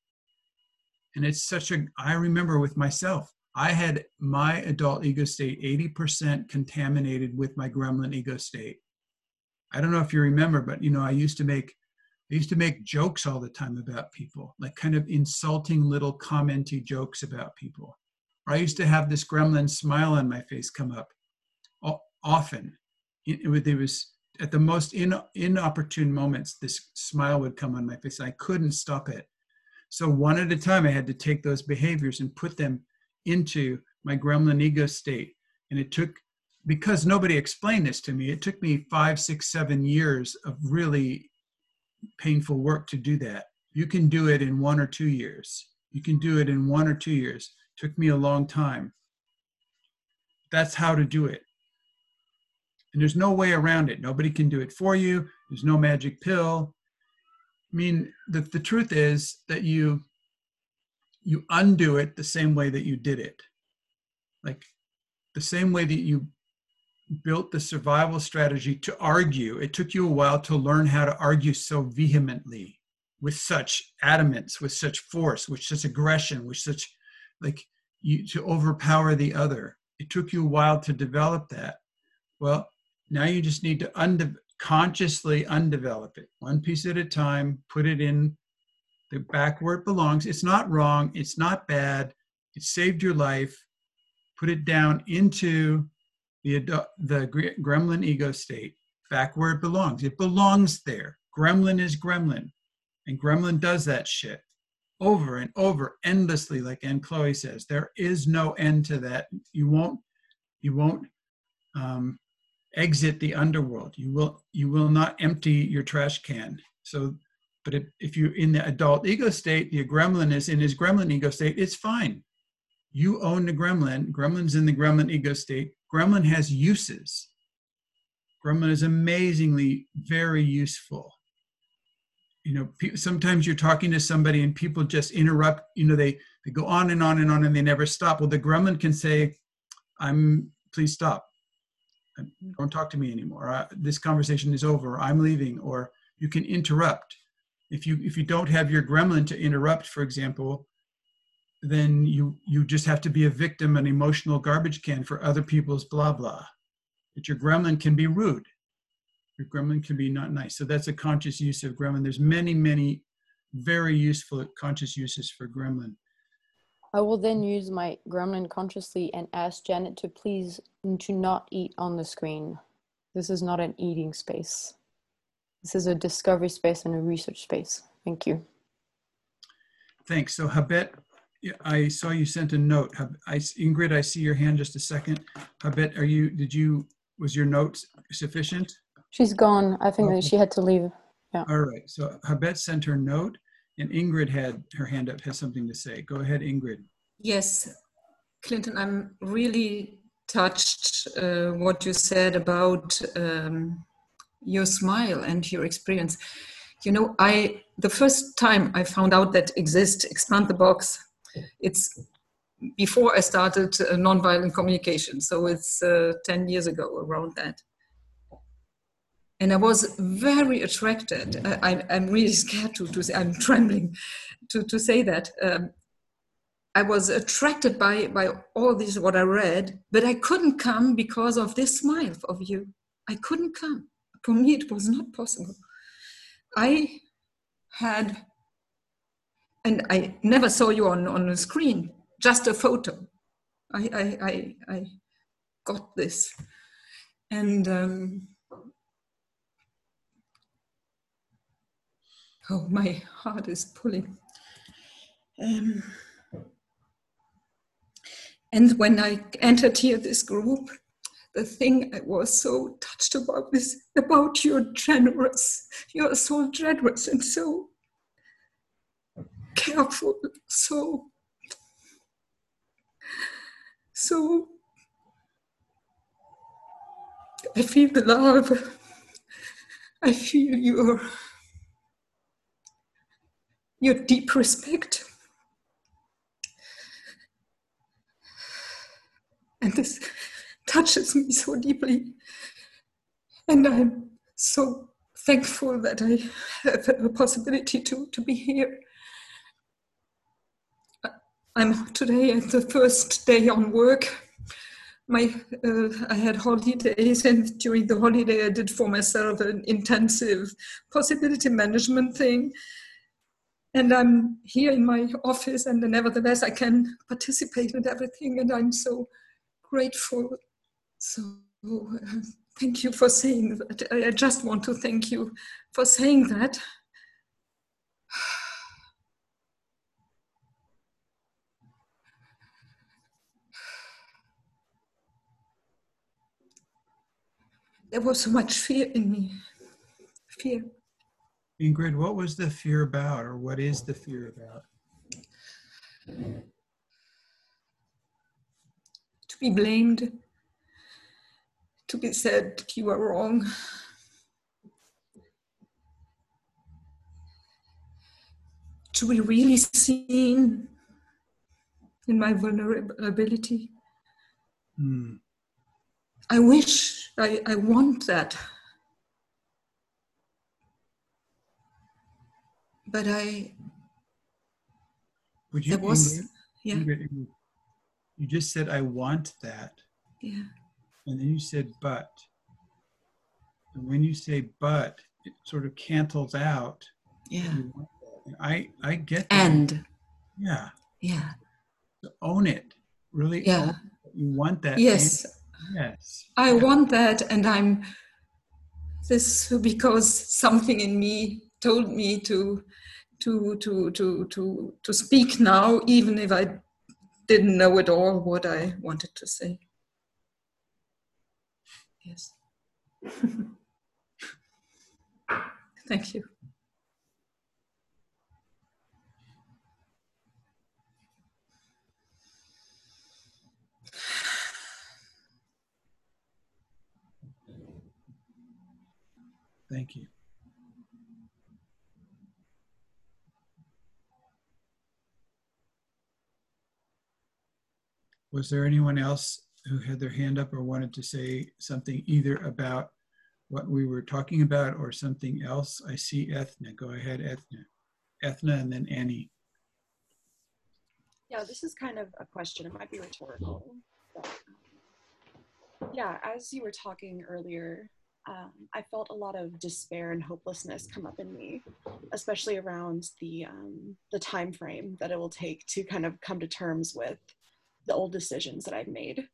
And it's such a, I remember with myself, I had my adult ego state 80% contaminated with my gremlin ego state. I don't know if you remember, but you know, I used to make I used to make jokes all the time about people, like kind of insulting little commenty jokes about people. Or I used to have this gremlin smile on my face come up often. It, it was at the most in, inopportune moments, this smile would come on my face. I couldn't stop it. So one at a time, I had to take those behaviors and put them into my gremlin ego state. And it took, because nobody explained this to me, it took me five, six, seven years of really painful work to do that. You can do it in one or two years. You can do it in one or two years. It took me a long time. That's how to do it. And there's no way around it. Nobody can do it for you. There's no magic pill. I mean, the, the truth is that you you undo it the same way that you did it. Like the same way that you built the survival strategy to argue. It took you a while to learn how to argue so vehemently, with such adamance, with such force, with such aggression, with such like you to overpower the other. It took you a while to develop that. Well, now you just need to unde- consciously undevelop it, one piece at a time, put it in back where it belongs. It's not wrong, it's not bad, it saved your life. Put it down into the, the gremlin ego state, back where it belongs. It belongs there. Gremlin is gremlin. And gremlin does that shit over and over endlessly, like Anne Chloe says. There is no end to that. You won't, you won't um, exit the underworld. You will you will not empty your trash can. So, but if, if you're in the adult ego state, the gremlin is in his gremlin ego state, it's fine. You own the gremlin. Gremlin's in the gremlin ego state. Gremlin has uses. Gremlin is amazingly very useful. You know, sometimes you're talking to somebody and people just interrupt. You know, they they go on and on and on and they never stop. Well, the gremlin can say, "I'm please stop." don't talk to me anymore. Uh, this conversation is over. I'm leaving. Or you can interrupt. If you if you don't have your gremlin to interrupt, for example, then you you just have to be a victim, an emotional garbage can for other people's blah blah. But your gremlin can be rude. Your gremlin can be not nice. So that's a conscious use of gremlin. There's many many very useful conscious uses for gremlin. I will then use my gremlin consciously and ask Janet to please to not eat on the screen. This is not an eating space. This is a discovery space and a research space. Thank you. Thanks. So Habet, I saw you sent a note. I, Ingrid, I see your hand just a second. Habet, are you, did you, was your note sufficient? She's gone. I think okay. that she had to leave. Yeah. All right. So Habet sent her note. And Ingrid had her hand up, has something to say. Go ahead, Ingrid. Yes, Clinton, I'm really touched uh, what you said about um, your smile and your experience. You know, I the first time I found out that exist, expand the box. It's before I started uh, nonviolent communication, so it's uh, ten years ago, around that and I was very attracted. I, am really scared to, to say, I'm trembling to, to say that. Um, I was attracted by by all this what I read, but I couldn't come because of this smile of you. I couldn't come. For me, it was not possible. I had, and I never saw you on on the screen. Just a photo. I I I, I got this, and. Um, oh, my heart is pulling. Um, and when I entered here this group, the thing I was so touched about is about your generous. You're so generous and so careful, so so I feel the love. I feel your your deep respect. And this touches me so deeply. And I'm so thankful that I have the possibility to, to be here. I'm today at the first day on work. My, uh, I had holidays, and during the holiday, I did for myself an intensive possibility management thing and I'm here in my office, and nevertheless, I can participate in everything, and I'm so grateful. So, uh, thank you for saying that. I just want to thank you for saying that. There was so much fear in me. Fear. Ingrid, what was the fear about, or what is the fear about? To be blamed, to be said you are wrong. To be really seen in my vulnerability. Hmm. I wish, I, I want that but I. Would you? There was, Ingrid, yeah. Ingrid, you just said, "I want that," Yeah. And then you said, "But." And when you say "but," it sort of cancels out. Yeah. You want that. And I I get that. And. Yeah. Yeah. So own it. Really. Yeah. it. You want that. Yes. Yes. I want that, and I'm this because something in me told me to to to to to to speak now, even if I didn't know at all what I wanted to say. Yes. Thank you. Thank you. Was there anyone else who had their hand up or wanted to say something either about what we were talking about or something else? I see Ethna. Go ahead, Ethna. Ethna and then Annie. Yeah, this is kind of a question. It might be rhetorical. But, um, yeah, as you were talking earlier, um, I felt a lot of despair and hopelessness come up in me, especially around the um, the time frame that it will take to kind of come to terms with the old decisions that I've made.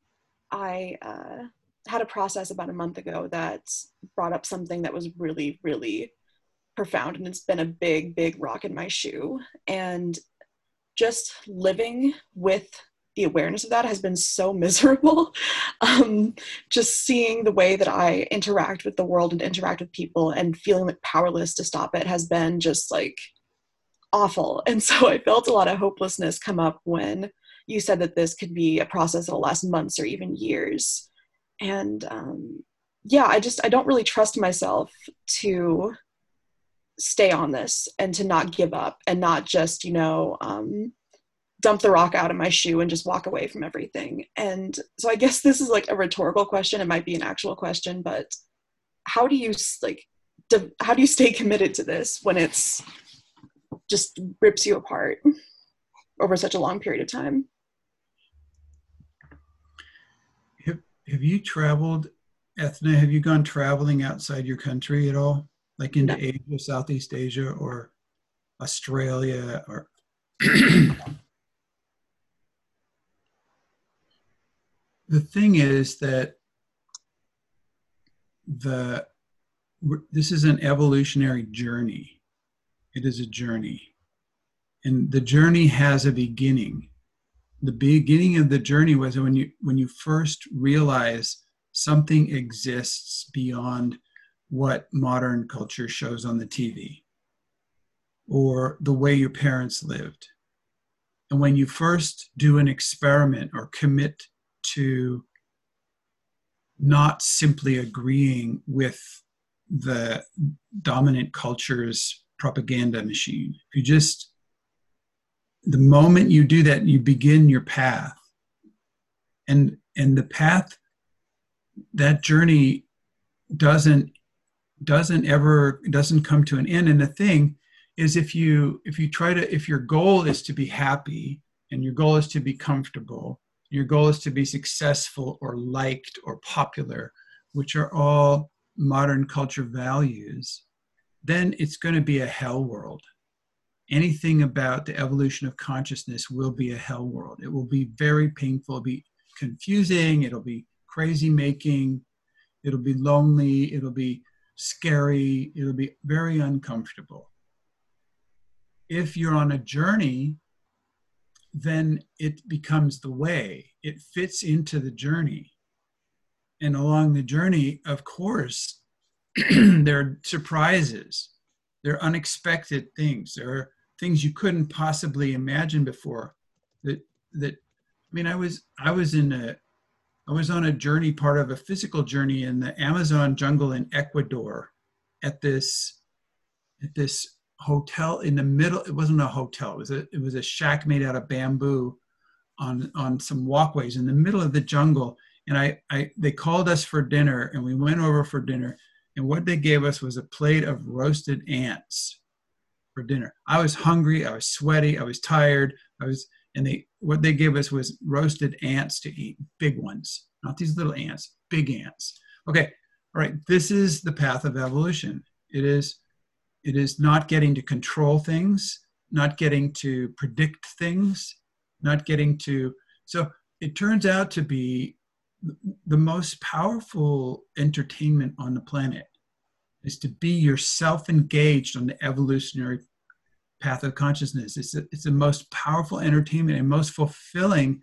I uh, had a process about a month ago that brought up something that was really, really profound, and it's been a big, big rock in my shoe. And just living with the awareness of that has been so miserable. um, just seeing the way that I interact with the world and interact with people and feeling like powerless to stop it has been just like awful. And so I felt a lot of hopelessness come up when you said that this could be a process that'll last months or even years. And um, yeah, I just, I don't really trust myself to stay on this and to not give up and not just, you know, um, dump the rock out of my shoe and just walk away from everything. And so I guess this is like a rhetorical question. It might be an actual question, but how do you like, de- how do you stay committed to this when it's just rips you apart? over such a long period of time. Have, you traveled, Ethna? Have you gone traveling outside your country at all? Like into No. Asia, Southeast Asia, or Australia, or the thing is that the this is an evolutionary journey. It is a journey, and the journey has a beginning. The beginning of the journey was when you when you first realize something exists beyond what modern culture shows on the TV or the way your parents lived. And when you first do an experiment or commit to not simply agreeing with the dominant culture's propaganda machine, if you just, the moment you do that, you begin your path. And, and the path, that journey doesn't doesn't ever doesn't come to an end and the thing is if you if you try to if your goal is to be happy and your goal is to be comfortable your goal is to be successful or liked or popular which are all modern culture values then it's going to be a hell world anything about the evolution of consciousness will be a hell world. It will be very painful. It'll be confusing. It'll be crazy making. It'll be lonely. It'll be scary, it'll be very uncomfortable. If you're on a journey, then it becomes the way, it fits into the journey. And along the journey, of course, there are surprises, there are unexpected things, there are things you couldn't possibly imagine before. That that I mean, I was I was in a I was on a journey, part of a physical journey in the Amazon jungle in Ecuador, at this at this hotel in the middle. It wasn't a hotel. It was a it was a shack made out of bamboo, on on some walkways in the middle of the jungle. And I, I they called us for dinner, and we went over for dinner. And what they gave us was a plate of roasted ants for dinner. I was hungry. I was sweaty. I was tired. I was and they what they gave us was roasted ants to eat big ones not these little ants big ants okay all right this is the path of evolution it is it is not getting to control things not getting to predict things not getting to so it turns out to be the most powerful entertainment on the planet is to be yourself engaged on the evolutionary path of consciousness. It's, a, it's the most powerful entertainment and most fulfilling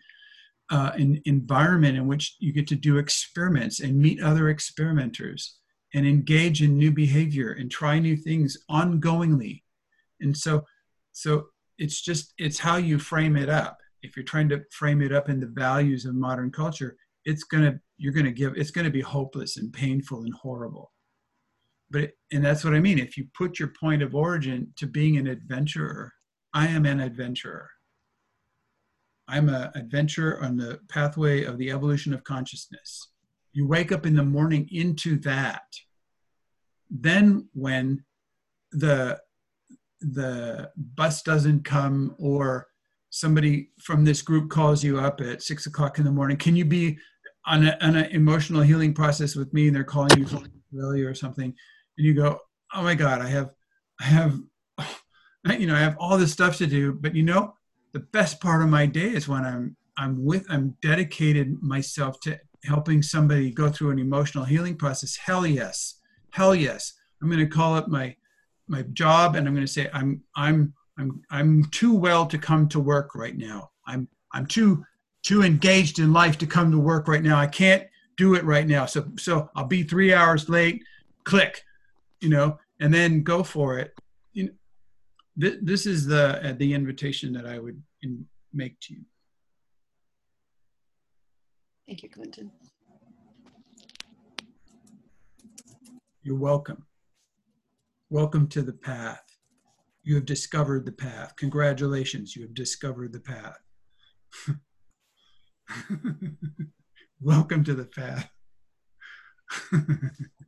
uh, environment in which you get to do experiments and meet other experimenters and engage in new behavior and try new things ongoingly. And so, so it's just it's how you frame it up. If you're trying to frame it up in the values of modern culture, it's gonna you're gonna give it's gonna be hopeless and painful and horrible but and that's what i mean. If you put your point of origin to being an adventurer i am an adventurer. I'm an adventurer on the pathway of the evolution of consciousness. You wake up in the morning into that. Then when the the bus doesn't come or somebody from this group calls you up at six o'clock in the morning can you be on, an emotional healing process with me and they're calling you Australia or something and you go, oh my God, I have, I have, you know, I have all this stuff to do. But you know, the best part of my day is when I'm, I'm with, I'm dedicated myself to helping somebody go through an emotional healing process. Hell yes, hell yes. I'm going to call up my, my job and I'm going to say, I'm, I'm, I'm, I'm too well to come to work right now. I'm, I'm too, too engaged in life to come to work right now. I can't do it right now. So, so I'll be three hours late. Click you know, and then go for it. You know, th- this is the uh, the invitation that I would in, make to you. Thank you, Clinton. You're welcome. Welcome to the path. You have discovered the path. Congratulations, you have discovered the path. welcome to the path.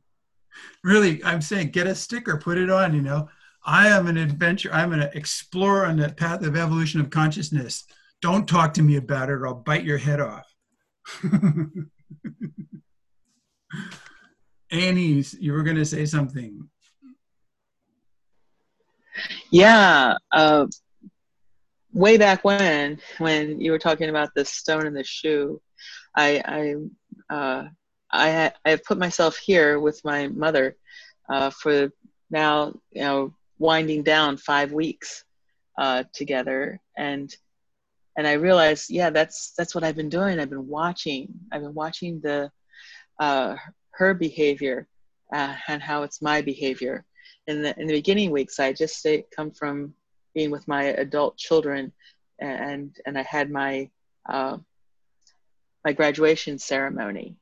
really i'm saying get a sticker put it on you know I am an adventure. I'm an explorer on the path of evolution of consciousness. Don't talk to me about it or I'll bite your head off. Annie, you were going to say something. Yeah. Uh, way back when, when you were talking about the stone and the shoe, I, I, uh, I, I have put myself here with my mother uh, for now, you know, winding down five weeks uh, together, and and I realized, yeah, that's that's what I've been doing. I've been watching. I've been watching the uh, her behavior uh, and how it's my behavior. In the in the beginning weeks, I just stayed, come from being with my adult children, and and I had my uh, my graduation ceremony,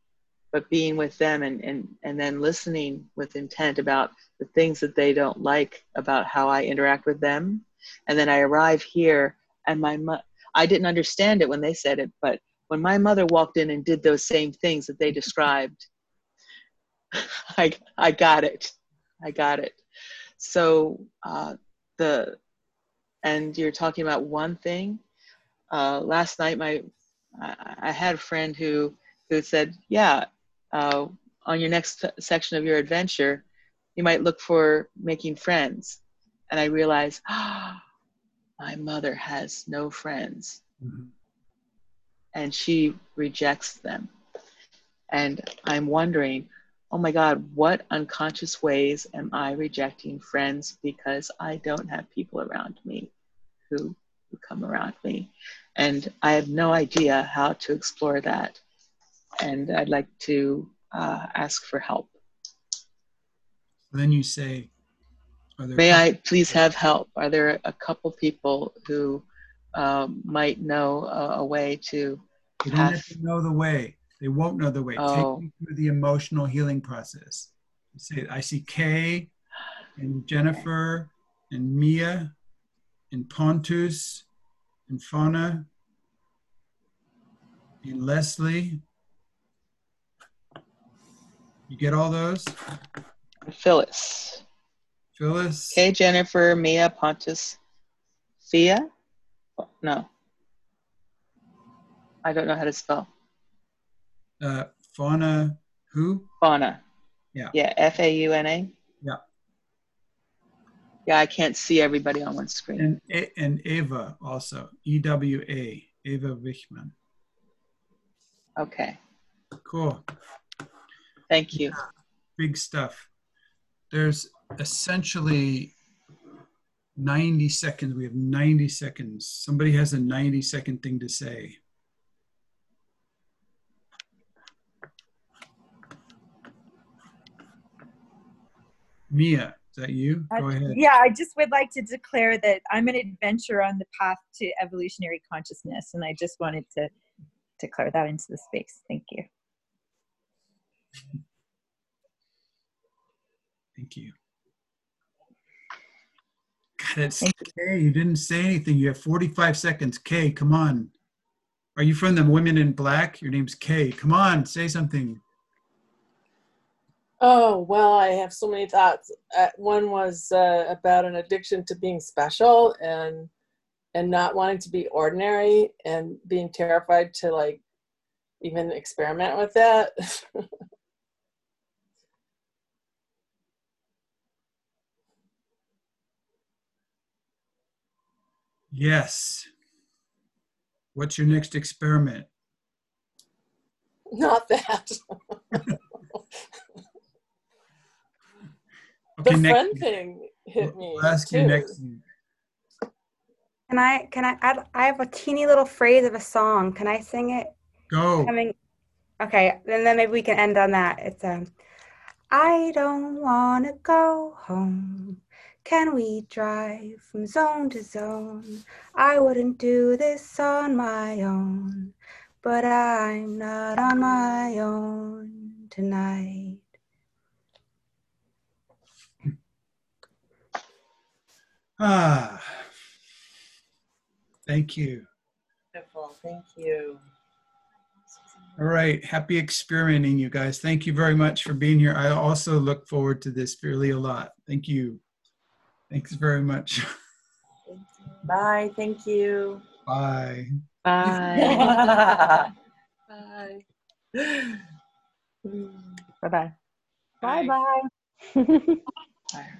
but being with them and, and, and then listening with intent about the things that they don't like about how I interact with them. And then I arrive here and my mo- I didn't understand it when they said it, but when my mother walked in and did those same things that they described, I, I got it. I got it. So uh, the, and you're talking about one thing. Uh, last night, my, I, I had a friend who, who said, yeah, uh, on your next section of your adventure, you might look for making friends. And I realized, oh, my mother has no friends. Mm-hmm. And she rejects them. And I'm wondering, oh my God, what unconscious ways am I rejecting friends because I don't have people around me who, who come around me? And I have no idea how to explore that and I'd like to uh, ask for help. Then you say, May I please have help? Are there a couple people who um, might know a, a, way to? They don't have to know the way. They won't know the way. Oh. Take me through the emotional healing process. say, I see Kay and Jennifer and Mia and Pontus and Fauna and Leslie you get all those? Phyllis. Phyllis. Okay, Jennifer, Mia, Pontus, Thea? No. I don't know how to spell. Uh, fauna, who? Fauna. Yeah. Yeah, F A U N A. Yeah. Yeah, I can't see everybody on one screen. And, and Ewa also, E W A, Ewa Wichman. Okay. Cool. Thank you. Big stuff. There's essentially 90 seconds. We have 90 seconds. Somebody has a 90 second thing to say. Mia, is that you? Go ahead. Yeah, I just would like to declare that I'm an adventurer on the path to evolutionary consciousness, and I just wanted to declare that into the space. Thank you. Thank you. God, it's Kay. You didn't say anything. You have 45 seconds. Kay, come on. Are you from the Women in Black? Your name's Kay. Come on, say something. Oh, well, I have so many thoughts. Uh, one was uh, about an addiction to being special and and not wanting to be ordinary and being terrified to like even experiment with that. Yes. What's your next experiment? Not that. okay, the next, friend thing hit me. We'll ask too. you next. Can I can I add I have a teeny little phrase of a song. Can I sing it? Go. Coming Okay, and then maybe we can end on that. It's um I don't wanna go home. Can we drive from zone to zone? I wouldn't do this on my own, but I'm not on my own tonight. Ah, thank you. Wonderful. Thank you. All right. Happy experimenting, you guys. Thank you very much for being here. I also look forward to this fairly a lot. Thank you. Thanks very much. Bye. Thank you. Bye. Bye. Bye. Bye bye. Bye bye. Bye.